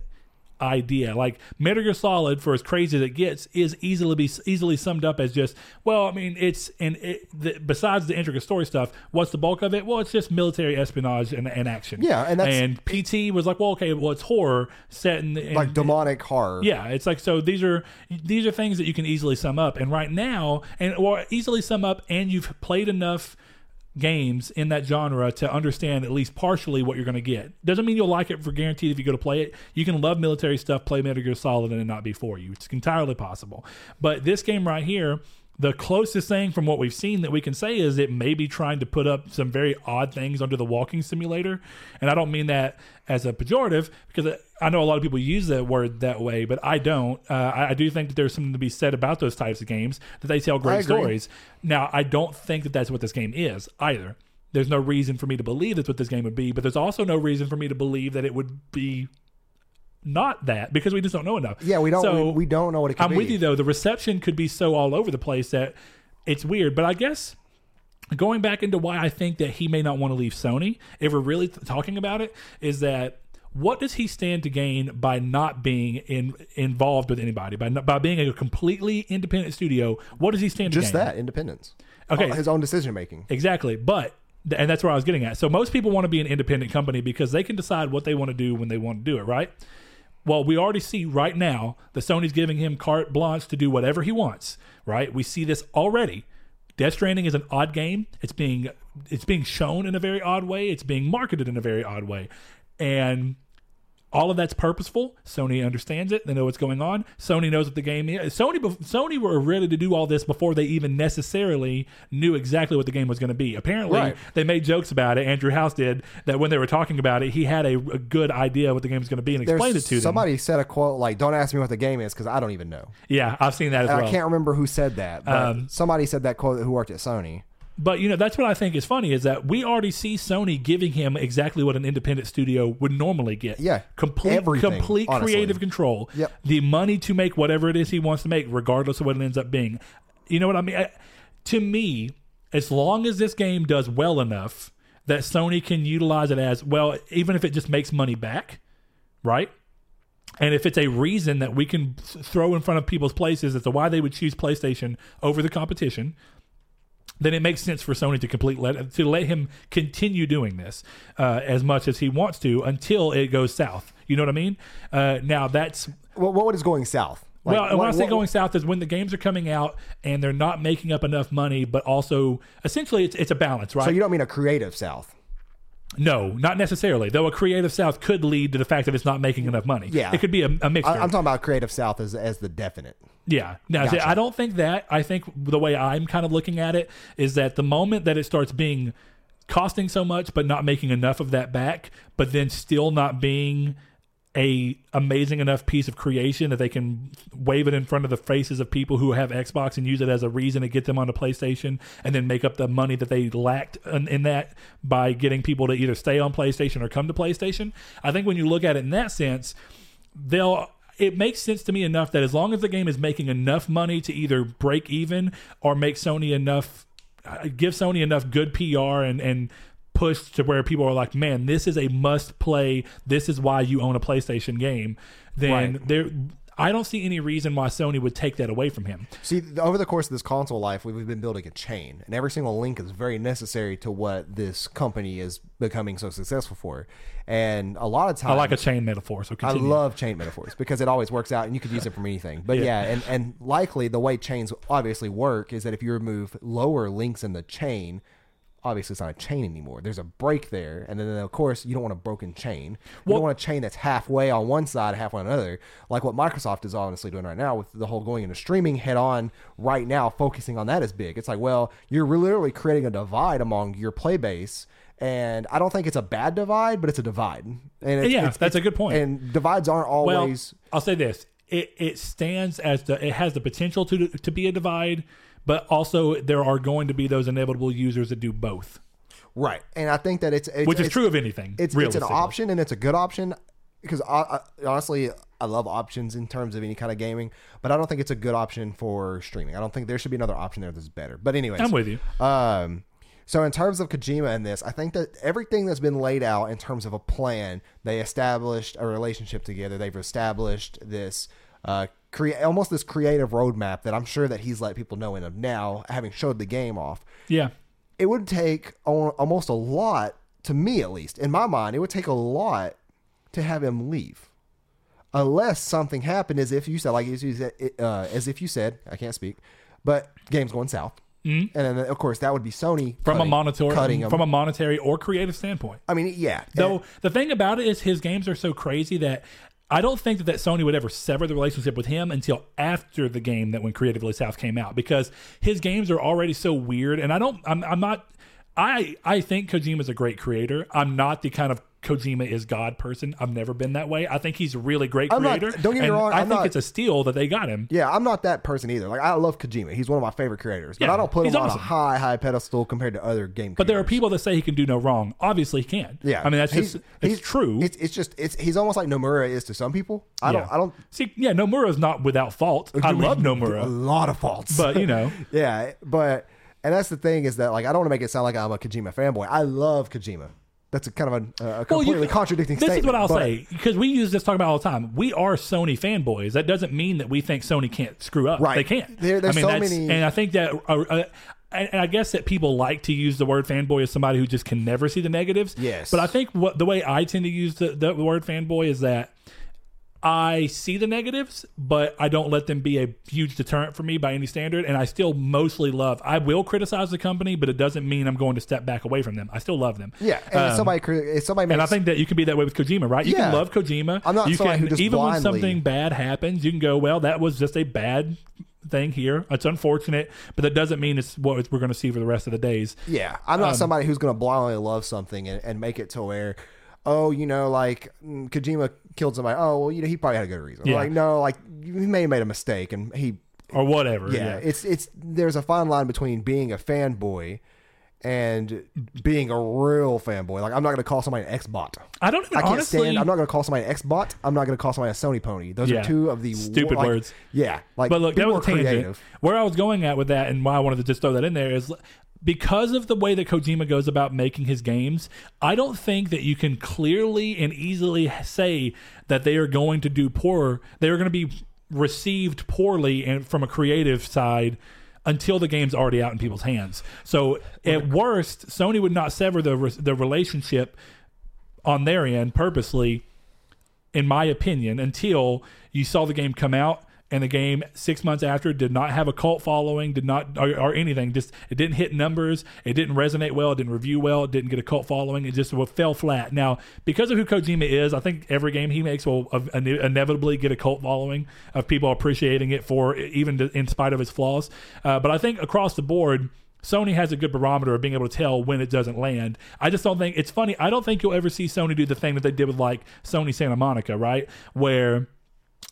idea. Like Metal Gear Solid, for as crazy as it gets, is easily be easily summed up as just well. I mean, it's and it, the, besides the intricate story stuff, what's the bulk of it? Well, it's just military espionage and, and action. Yeah, and that's- and PT was like, well, okay, well, it's horror set in, in like demonic horror. yeah, it's like so these are these are things that you can easily sum up, and right now, and or easily sum up, and you've played enough games in that genre to understand at least partially what you're going to get. Doesn't mean you'll like it for guaranteed if you go to play it. You can love military stuff, play Metal Gear Solid, and it not be for you. It's entirely possible. But this game right here. The closest thing from what we've seen that we can say is it may be trying to put up some very odd things under the walking simulator. And I don't mean that as a pejorative because I know a lot of people use that word that way, but I don't. Uh, I, I do think that there's something to be said about those types of games that they tell great stories. Now, I don't think that that's what this game is either. There's no reason for me to believe that's what this game would be, but there's also no reason for me to believe that it would be not that because we just don't know enough. Yeah, we don't So, we, we don't know what it could I'm be. with you though. The reception could be so all over the place that it's weird. But I guess going back into why I think that he may not want to leave Sony, if we're really th- talking about it, is that what does he stand to gain by not being in, involved with anybody by not, by being a completely independent studio? What does he stand Just to gain? Just that independence. Okay. Uh, his own decision making. Exactly. But and that's where I was getting at. So most people want to be an independent company because they can decide what they want to do when they want to do it, right? Well, we already see right now that Sony's giving him carte blanche to do whatever he wants, right? We see this already. Death Stranding is an odd game. It's being it's being shown in a very odd way. It's being marketed in a very odd way. And all of that's purposeful. Sony understands it. They know what's going on. Sony knows what the game is. Sony, Sony were ready to do all this before they even necessarily knew exactly what the game was going to be. Apparently, Right. they made jokes about it. Andrew House did that when they were talking about it. He had a, a good idea what the game was going to be and explained it There's to them. somebody said a quote like, "Don't ask me what the game is because I don't even know." Yeah, I've seen that as And well. I can't remember who said that, but Um, somebody said that quote who worked at Sony. But you know, that's what I think is funny is that we already see Sony giving him exactly what an independent studio would normally get. Yeah, complete everything, complete honestly. creative control. Yep. the money to make whatever it is he wants to make, regardless of what it ends up being. You know what I mean? I, to me, as long as this game does well enough that Sony can utilize it as well, even if it just makes money back, right? And if it's a reason that we can throw in front of people's places as to why they would choose PlayStation over the competition, then it makes sense for Sony to complete let to let him continue doing this uh, as much as he wants to until it goes south. You know what I mean? Uh, now that's What, what is going south? Like, well, when what- I say what- going south is when the games are coming out and they're not making up enough money, but also essentially it's it's a balance, right? So you don't mean a creative south? No, not necessarily. Though a creative south could lead to the fact that it's not making enough money. Yeah. it could be a, a mixture. I, I'm talking about creative south as as the definite. Yeah. Now, see, I don't think that. I think the way I'm kind of looking at it is that the moment that it starts being costing so much but not making enough of that back, but then still not being a amazing enough piece of creation that they can wave it in front of the faces of people who have Xbox and use it as a reason to get them onto PlayStation and then make up the money that they lacked in, in that by getting people to either stay on PlayStation or come to PlayStation. I think when you look at it in that sense, they'll it makes sense to me enough that as long as the game is making enough money to either break even or make Sony enough uh, give Sony enough good PR and and push to where people are like, man, this is a must play. This is why you own a PlayStation game. Then Right. there, I don't see any reason why Sony would take that away from him. See, over the course of this console life, we've been building a chain, and every single link is very necessary to what this company is becoming so successful for. And a lot of times, I like a chain metaphor. So I love chain metaphors because it always works out, and you could use it from anything. But Yeah. yeah, and and likely the way chains obviously work is that if you remove lower links in the chain. Obviously, it's not a chain anymore. There's a break there, and then of course you don't want a broken chain. You Well- don't want a chain that's halfway on one side, halfway on another, like what Microsoft is honestly doing right now with the whole going into streaming head on. Right now, focusing on that is big. It's like, well, you're literally creating a divide among your play base, and I don't think it's a bad divide, but it's a divide. And it's, Yeah, it's- that's a good point. And divides aren't well, always. I'll say this: it it stands as the it has the potential to to be a divide, but also there are going to be those inevitable users that do both, Right, and I think that it's, it's which is it's, true of anything. It's it's an option and it's a good option because I, I, honestly I love options in terms of any kind of gaming, but I don't think it's a good option for streaming. I don't think there should be another option there that's better. But anyway, I'm with you. um, so in terms of Kojima and this, I think that everything that's been laid out in terms of a plan, they established a relationship together. They've established this. Uh, create almost this creative roadmap that I'm sure that he's let people know in of now, having showed the game off. Yeah, it would take al- almost a lot to me at least in my mind it would take a lot to have him leave. Unless something happened as if you said like as you said uh, as if you said i can't speak but games going south. And then of course that would be sony from cutting, a monetary cutting from a monetary or creative standpoint. i mean yeah. Though the thing about it is his games are so crazy that I don't think that, that Sony would ever sever the relationship with him until after the game that when Creatively South came out because his games are already so weird and I don't I'm, I'm not I I think Kojima's a great creator. I'm not the kind of Kojima is God person. I've never been that way. I think he's a really great I'm not- creator. don't get me wrong, I I'm think not- it's a steal that they got him. yeah, I'm not that person either. Like I love Kojima; he's one of my favorite creators. But Yeah, I don't put him he's on a high, high pedestal compared to other game. But there are people that say he can do no wrong. Obviously, he can't. Yeah, I mean that's He's- just it's he's- true. It's, it's just it's he's almost like Nomura is to some people. I don't I don't see. Yeah, Nomura's not without fault. I love Nomura. a lot of faults, but you know. yeah, but and that's the thing is that like I don't want to make it sound like I'm a Kojima fanboy. I love Kojima. That's a kind of a, a Well, you- completely contradicting This statement. is what I'll but- say because we use this talk about all the time. We are Sony fanboys. That doesn't mean that we think Sony can't screw up. Right. They can't. There- there's I mean, so many- and I think that. Uh, uh, and and I guess that people like to use the word fanboy as somebody who just can never see the negatives. Yes. But I think what the way I tend to use the, the word fanboy is that I see the negatives, but I don't let them be a huge deterrent for me by any standard. And I still mostly love. I will criticize the company, but it doesn't mean I'm going to step back away from them. I still love them. Yeah, and if Um, somebody if somebody makes and I think that you can be that way with Kojima, right? You Yeah. can love Kojima. I'm not you somebody can, who just even when something bad happens, you can go, "Well, that was just a bad thing here. It's unfortunate, but that doesn't mean it's what we're going to see for the rest of the days." Yeah, I'm Um, not somebody who's going to blindly love something and, and make it to where, oh, you know, like mm, Kojima killed somebody. Oh, well, you know, he probably had a good reason. Yeah. Like, no, like he may have made a mistake, and he, Or whatever. yeah, Yeah. it's it's there's a fine line between being a fanboy and being a real fanboy. Like, I'm not going to call somebody an Xbot. I don't even I can't honestly. stand. I'm not going to call somebody an Xbot. I'm not going to call somebody a Sony pony. Those Yeah. are two of the Stupid like- words. Yeah, like But look, that was a tangent. creative. Where I was going at with that, and why I wanted to just throw that in there is because of the way that Kojima goes about making his games. I don't think that you can clearly and easily say that they are going to do poor. They are going to be received poorly and from a creative side. Until the game's already out in people's hands, so at worst, Sony would not sever the re- the relationship on their end purposely in my opinion, until you saw the game come out and the game six months after did not have a cult following, did not or, or anything. Just it didn't hit numbers, it didn't resonate well, it didn't review well, it didn't get a cult following. It just fell flat. Now, because of who Kojima is, I think every game he makes will inevitably get a cult following of people appreciating it for even in spite of its flaws. Uh, but I think across the board Sony has a good barometer of being able to tell when it doesn't land. I just don't think it's funny. I don't think you'll ever see Sony do the thing that they did with like Sony Santa Monica, right? Where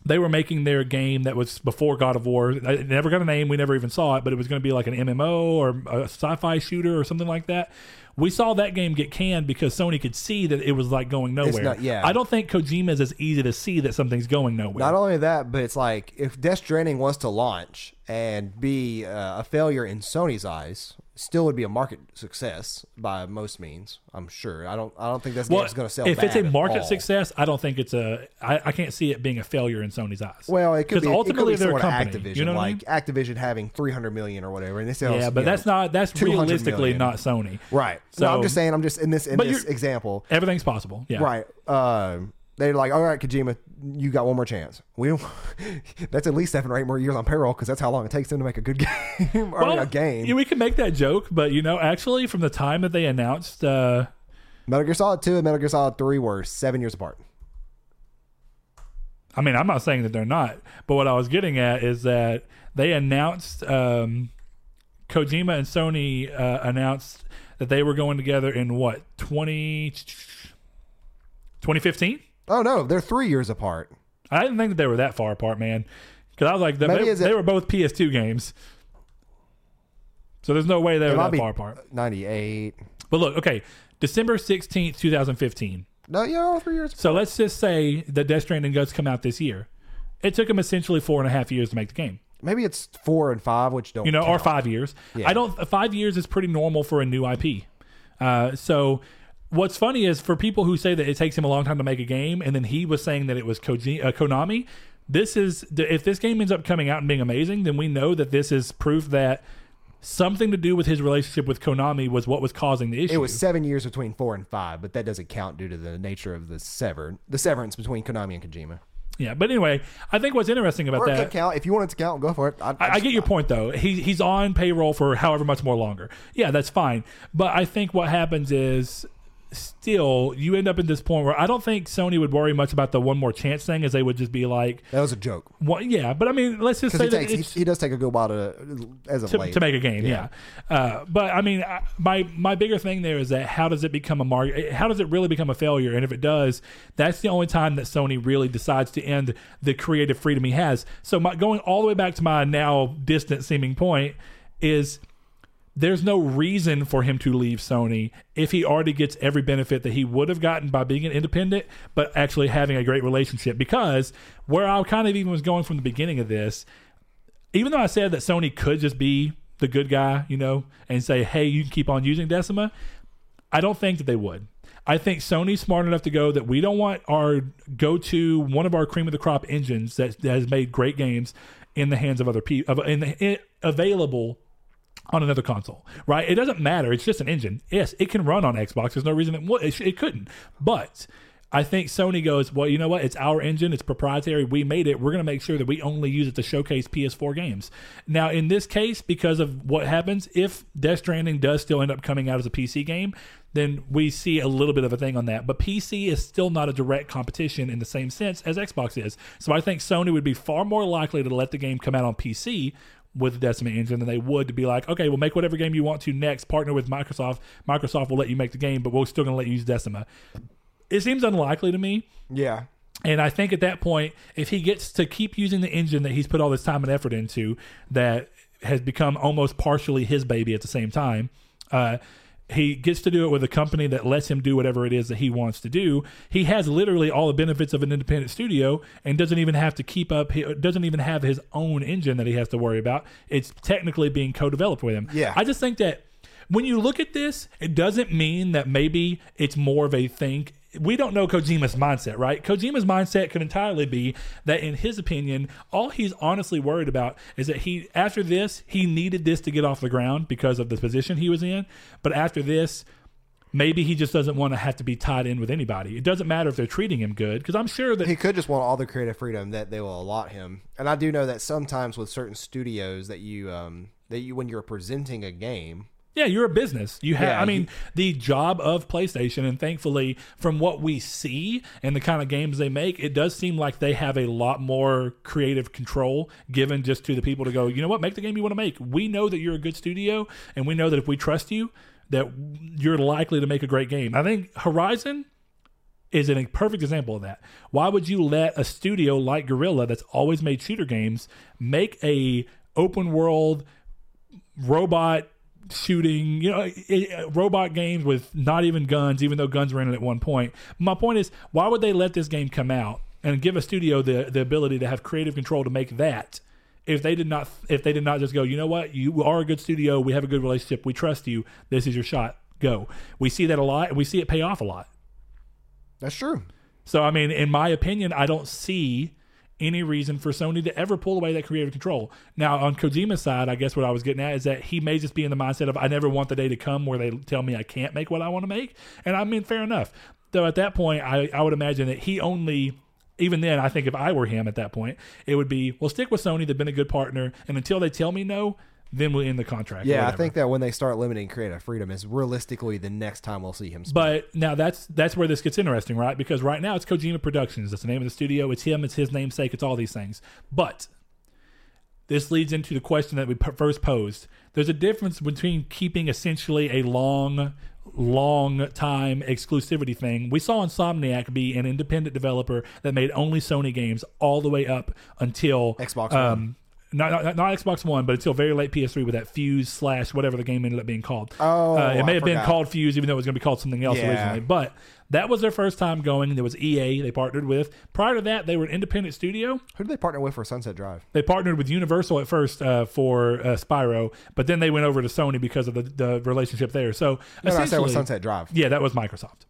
they were making their game that was before God of War. It never got a name. We never even saw it, but it was going to be like an MMO or a sci-fi shooter or something like that. We saw that game get canned because Sony could see that it was like going nowhere. not- yeah. I don't think Kojima is as easy to see that something's going nowhere. Not only that, but it's like if Death Stranding was to launch and be uh, a failure in Sony's eyes, still would be a market success by most means. I'm sure. I don't. I don't think that's well, going to sell. if it's a market success, I don't think it's a. I, I can't see it being a failure in Sony's eyes. Well, it could be. ultimately it could be they're a company. Activision, you know what I mean? like Activision having 300 million or whatever, and they sell. Yeah, but that's know, not that's 200 realistically million. not Sony. right. So- no, I'm just saying. I'm just in this in this example. Everything's possible. Yeah. Right. Um, they're like, all right, Kojima, you got one more chance. We that's at least seven or eight more years on payroll because that's how long it takes them to make a good game or mean, a game. yeah, we can make that joke, but you know, actually, from the time that they announced, uh, Metal Gear Solid Two and Metal Gear Solid Three were seven years apart. I mean, I'm not saying that they're not, but what I was getting at is that they announced um, Kojima and Sony uh, announced that they were going together in what 20, 2015? Oh no, they're three years apart. I didn't think that they were that far apart, man. Because I was like, they, Maybe they, is it- they were both PS2 games, so there's no way they It were might that be far apart. Ninety eight. But look, okay, December sixteenth, two thousand fifteen. No, yeah, all three years. So let's just say that Death Stranding does come out this year. It took them essentially four and a half years to make the game. Maybe it's four and five, which don't you know, or count. five years. Yeah. I don't. Five years is pretty normal for a new IP. Uh, so, what's funny is for people who say that it takes him a long time to make a game, and then he was saying that it was Koji, uh, Konami. This is if this game ends up coming out and being amazing, then we know that this is proof that something to do with his relationship with Konami was what was causing the issue. It was seven years between four and five, but that doesn't count due to the nature of the sever the severance between Konami and Kojima. yeah, but anyway, I think what's interesting about Or that. count if you want it to count. Go for it. I, I, I get your point though. He he's on payroll for however much more longer. Yeah, that's fine. But I think what happens is still you end up in this point where I don't think Sony would worry much about the one more chance thing, as they would just be like, That was a joke well, yeah. But I mean, let's just say he that takes he, he does take a good while to as of to, late to make a game, yeah. Uh, but I mean, I- my my bigger thing there is that how does it become a market? How does it really become a failure? And if it does, that's the only time that Sony really decides to end the creative freedom he has. So my going all the way back to my now distant seeming point is there's no reason for him to leave Sony if he already gets every benefit that he would have gotten by being an independent, but actually having a great relationship. Because where I kind of even was going from the beginning of this, even though I said that Sony could just be the good guy, you know, and say, hey, you can keep on using Decima, I don't think that they would. I think Sony's smart enough to go that we don't want our go to one of our cream of the crop engines that, that has made great games in the hands of other people, in the, in, available on another console, right? It doesn't matter. It's just an engine. Yes, it can run on Xbox. There's no reason it, it, it couldn't. But I think Sony goes, well, you know what? It's our engine. It's proprietary. We made it. We're going to make sure that we only use it to showcase PS4 games. Now, in this case, because of what happens, if Death Stranding does still end up coming out as a PC game, then we see a little bit of a thing on that. But PC is still not a direct competition in the same sense as Xbox is. So I think Sony would be far more likely to let the game come out on PC with the Decima engine than they would to be like, okay, we'll make whatever game you want to next, partner with Microsoft. Microsoft will let you make the game, but we're still going to let you use Decima. It seems unlikely to me. Yeah. And I think at that point, if he gets to keep using the engine that he's put all this time and effort into, that has become almost partially his baby at the same time, uh, he gets to do it with a company that lets him do whatever it is that he wants to do. He has literally all the benefits of an independent studio and doesn't even have to keep up, he doesn't even have his own engine that he has to worry about. It's technically being co developed with him. Yeah. I just think that when you look at this, it doesn't mean that maybe it's more of a thing. We don't know Kojima's mindset, right? Kojima's mindset could entirely be that, in his opinion, all he's honestly worried about is that he, after this, he needed this to get off the ground because of the position he was in. But after this, maybe he just doesn't want to have to be tied in with anybody. It doesn't matter if they're treating him good because I'm sure that He could just want all the creative freedom that they will allot him. And I do know that sometimes with certain studios that you um that you when you're presenting a game, Yeah, you're a business. You have, Yeah, I mean, you- the job of PlayStation, and thankfully, from what we see and the kind of games they make, it does seem like they have a lot more creative control given just to the people to go, you know what, make the game you want to make. We know that you're a good studio, and we know that if we trust you, that you're likely to make a great game. I think Horizon is a perfect example of that. Why would you let a studio like Guerrilla that's always made shooter games make a open world robot shooting, you know, i- i- robot games with not even guns, even though guns were in it at one point. My point is, why would they let this game come out and give a studio the the ability to have creative control to make that? If they did not, if they did not just go, you know what, you are a good studio, we have a good relationship, we trust you, this is your shot, go. We see that a lot, and we see it pay off a lot. That's true. So, I mean, in my opinion, I don't see any reason for Sony to ever pull away that creative control. Now, on Kojima's side, I guess what I was getting at is that he may just be in the mindset of I never want the day to come where they tell me I can't make what I want to make. And I mean, fair enough. Though at that point, I, I would imagine that he only. Even then, I think if I were him at that point, it would be, well, stick with Sony. They've been a good partner. And until they tell me no, then we'll end the contract. Yeah, I think that when they start limiting creative freedom is realistically the next time we'll see him. speak. But now that's that's where this gets interesting, right? Because right now it's Kojima Productions. That's the name of the studio. It's him. It's his namesake. It's all these things. But this leads into the question that we first posed. There's a difference between keeping essentially a long, long time exclusivity thing. We saw Insomniac be an independent developer that made only Sony games all the way up until Xbox Um, not, not, not Xbox One, but until very late PS3 with that Fuse slash whatever the game ended up being called. Oh, uh, it may I have been called Fuse, even though it was going to be called something else Yeah. originally. But that was their first time going. There was EA they partnered with. Prior to that, they were an independent studio. Who did they partner with for Sunset Drive? They partnered with Universal at first uh, for uh, Spyro, but then they went over to Sony because of the, the relationship there. So No, no, I said with Sunset Drive. yeah, that was Microsoft.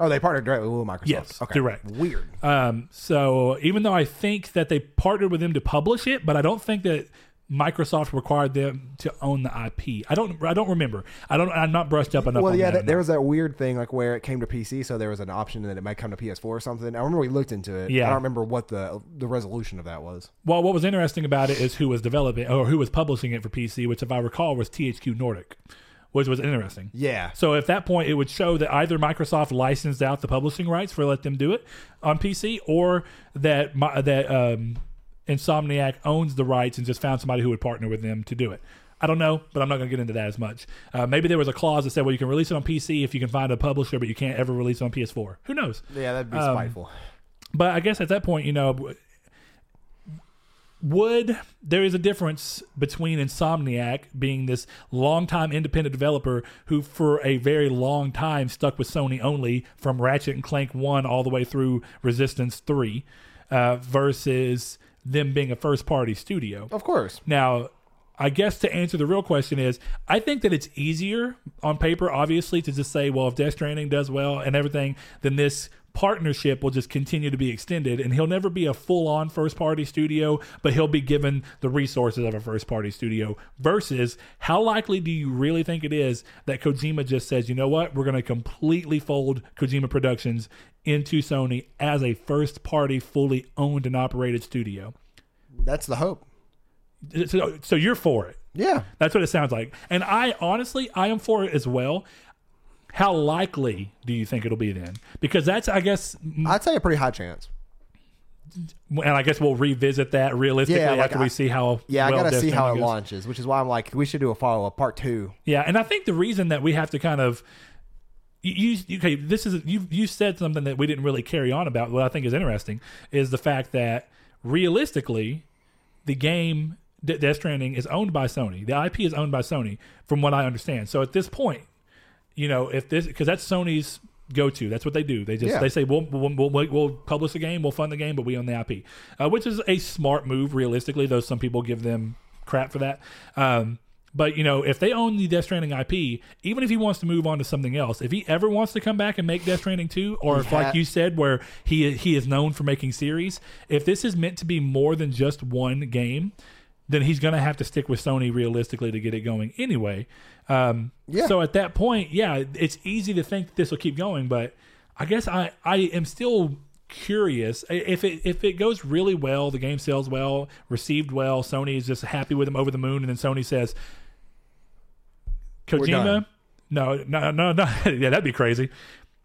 Oh, they partnered directly with Microsoft. Yes, okay. direct. Weird. Um, so even though I think that they partnered with them to publish it, but I don't think that Microsoft required them to own the IP. I don't. I don't remember. I don't. I'm not brushed up enough. Well, yeah, that th- there was that weird thing like where it came to PC, so there was an option that it might come to PS4 or something. I remember we looked into it. Yeah. I don't remember what the the resolution of that was. Well, what was interesting about it is who was developing or who was publishing it for PC, which, if I recall, was THQ Nordic, which was interesting. Yeah. So at that point, it would show that either Microsoft licensed out the publishing rights for let them do it on PC, or that that um, Insomniac owns the rights and just found somebody who would partner with them to do it. I don't know, but I'm not going to get into that as much. Uh, maybe there was a clause that said, well, you can release it on PC if you can find a publisher, but you can't ever release it on PS4. Who knows? Yeah, that'd be Um, spiteful. But I guess at that point, you know, would there is a difference between Insomniac being this longtime independent developer who, for a very long time, stuck with Sony only from Ratchet and Clank One all the way through Resistance Three, uh, versus them being a first party studio. Of course. Now, I guess to answer the real question is, I think that it's easier on paper, obviously, to just say, well, if Death Stranding does well and everything, then this partnership will just continue to be extended, and he'll never be a full-on first-party studio, but he'll be given the resources of a first-party studio. Versus, how likely do you really think it is that Kojima just says, you know what, we're going to completely fold Kojima Productions into Sony as a first-party, fully owned and operated studio? That's the hope. So, so you're for it. Yeah. That's what it sounds like. And I honestly, I am for it as well. How likely do you think it'll be then? Because that's, I guess, I'd say a pretty high chance. and I guess we'll revisit that realistically Yeah, like after we see how. Yeah, well I got to Death see how it goes. launches, which is why I'm like, we should do a follow up part two. Yeah, and I think the reason that we have to kind of you, you okay, this is you you said something that we didn't really carry on about. What I think is interesting is the fact that realistically, the game De- Death Stranding is owned by Sony. The IP is owned by Sony, from what I understand. So at this point, you know, if this because that's Sony's go to, that's what they do. They just Yeah. they say we'll, we'll we'll we'll publish the game, we'll fund the game, but we own the IP, uh, which is a smart move. Realistically, though, some people give them crap for that. Um, but you know, if they own the Death Stranding IP, even if he wants to move on to something else, if he ever wants to come back and make Death Stranding two, or if, like you said, where he he is known for making series, if this is meant to be more than just one game, then he's going to have to stick with Sony realistically to get it going anyway. Um, Yeah. So at that point, yeah, it's easy to think that this will keep going, but I guess I I am still curious if it if it goes really well, the game sells well, received well, Sony is just happy with them over the moon, and then Sony says. Kojima, no, no, no, no. yeah, that'd be crazy.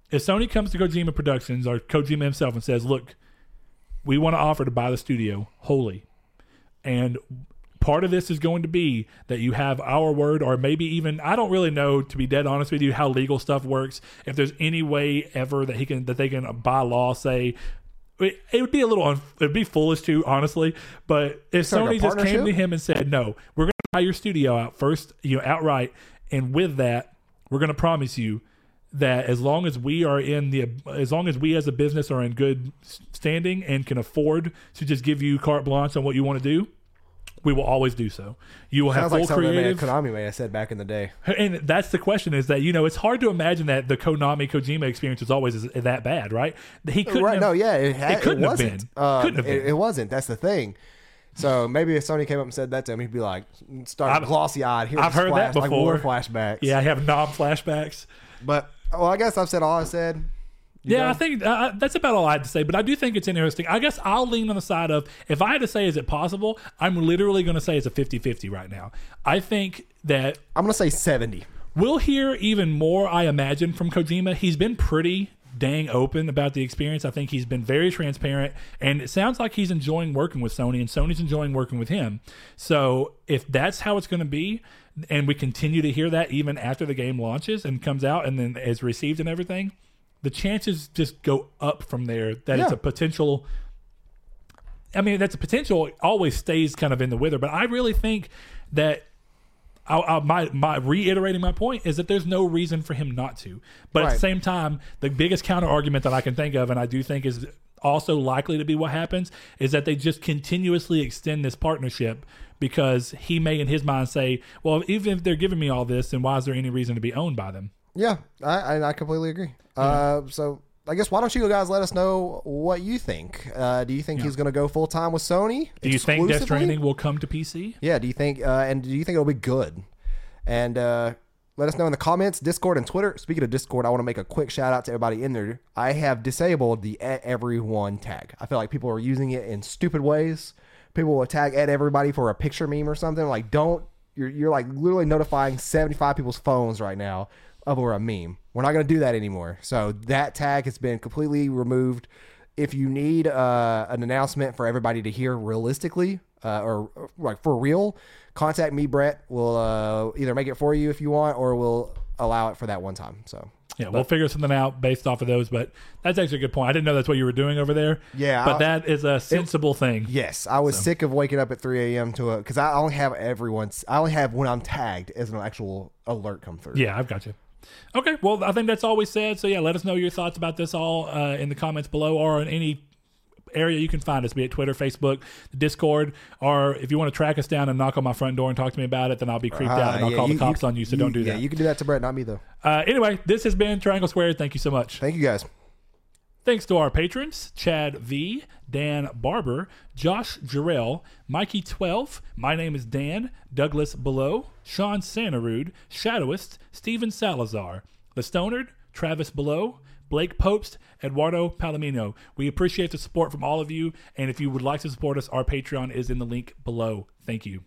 If Sony comes to Kojima Productions or Kojima himself and says, "Look, we want to offer to buy the studio wholly, and part of this is going to be that you have our word, or maybe even I don't really know to be dead honest with you how legal stuff works. If there's any way ever that he can that they can uh, by law say." It, it would be a little, un, it'd be foolish to honestly. But if Sony just came to him and said, "No, we're going to buy your studio out first, you know, outright," and with that, we're going to promise you that as long as we are in the as long as we as a business are in good standing and can afford to just give you carte blanche on what you want to do we will always do so you will have full like something that creative Konami may have said back in the day. and that's the question is that you know it's hard to imagine that the konami kojima experience was always that bad right he couldn't right? have, no, yeah, it, it couldn't have wasn't. been. Um, Couldn't have it, been. it wasn't. That's the thing. So maybe if Sony came up and said that to him, he'd be like, start glossy eyed. I've heard that flash, like war before. flashbacks. yeah i have knob flashbacks but well, I guess I've said all I said. You Yeah, done? I think uh, that's about all I had to say. But I do think it's interesting. I guess I'll lean on the side of if I had to say, is it possible? I'm literally going to say it's a 50 50 right now. I think that I'm gonna say seventy. we'll hear even more, I imagine, from Kojima. He's been pretty dang open about the experience. I think he's been very transparent. And it sounds like he's enjoying working with Sony, and Sony's enjoying working with him. So if that's how it's going to be, and we continue to hear that even after the game launches and comes out and then is received and everything, the chances just go up from there that it's a potential. I mean, that's a potential. Always stays kind of in the wither, but I really think that I, I, my my reiterating my point is that there's no reason for him not to. But at the same time, the biggest counter argument that I can think of, and I do think is also likely to be what happens, is that they just continuously extend this partnership because he may, in his mind, say, "Well, even if they're giving me all this, then why is there any reason to be owned by them?" Yeah, I I, I completely agree. Uh, so I guess why don't you guys let us know what you think? Uh, do you think he's gonna go full time with Sony? Do you think Death? Stranding will come to PC? Yeah. Do you think? Uh, and do you think it'll be good? And uh, let us know in the comments, Discord and Twitter. Speaking of Discord, I want to make a quick shout out to everybody in there. I have disabled the at everyone tag. I feel like people are using it in stupid ways. People will tag at everybody for a picture meme or something. Like, don't you're you're like literally notifying 75 people's phones right now over a meme. We're not going to do that anymore. So that tag has been completely removed. If you need uh, an announcement for everybody to hear realistically uh, or, or, like for real, contact me, Brett. We'll uh, either make it for you if you want, or we'll allow it for that one time. So Yeah, we'll figure something out based off of those. But that's actually a good point. I didn't know that's what you were doing over there. Yeah, but that is a sensible thing. yes, I was sick of waking up at 3 a.m. to a because I only have everyone's. I only have when I'm tagged as an actual alert come through. Yeah, I've got you. Okay, well, I think that's all we said. So yeah, let us know your thoughts about this all uh, in the comments below or in any area you can find us, be it Twitter, Facebook, Discord, or if you want to track us down and knock on my front door and talk to me about it, then I'll be creeped out and Uh, I'll yeah, call you- the cops on you. So don't do Yeah, that. you can do that to Brett, not me though. uh, anyway, this has been Triangle Squared. Thank you so much. Thank you guys. Thanks to our patrons Chad V, Dan Barber, Josh Jarrell, Mikey12, my name is Dan, Douglas Below, Sean Santarud, Shadowist, Steven Salazar, The Stonard, Travis Below, Blake Popst, Eduardo Palomino. We appreciate the support from all of you, and if you would like to support us, our Patreon is in the link below. Thank you.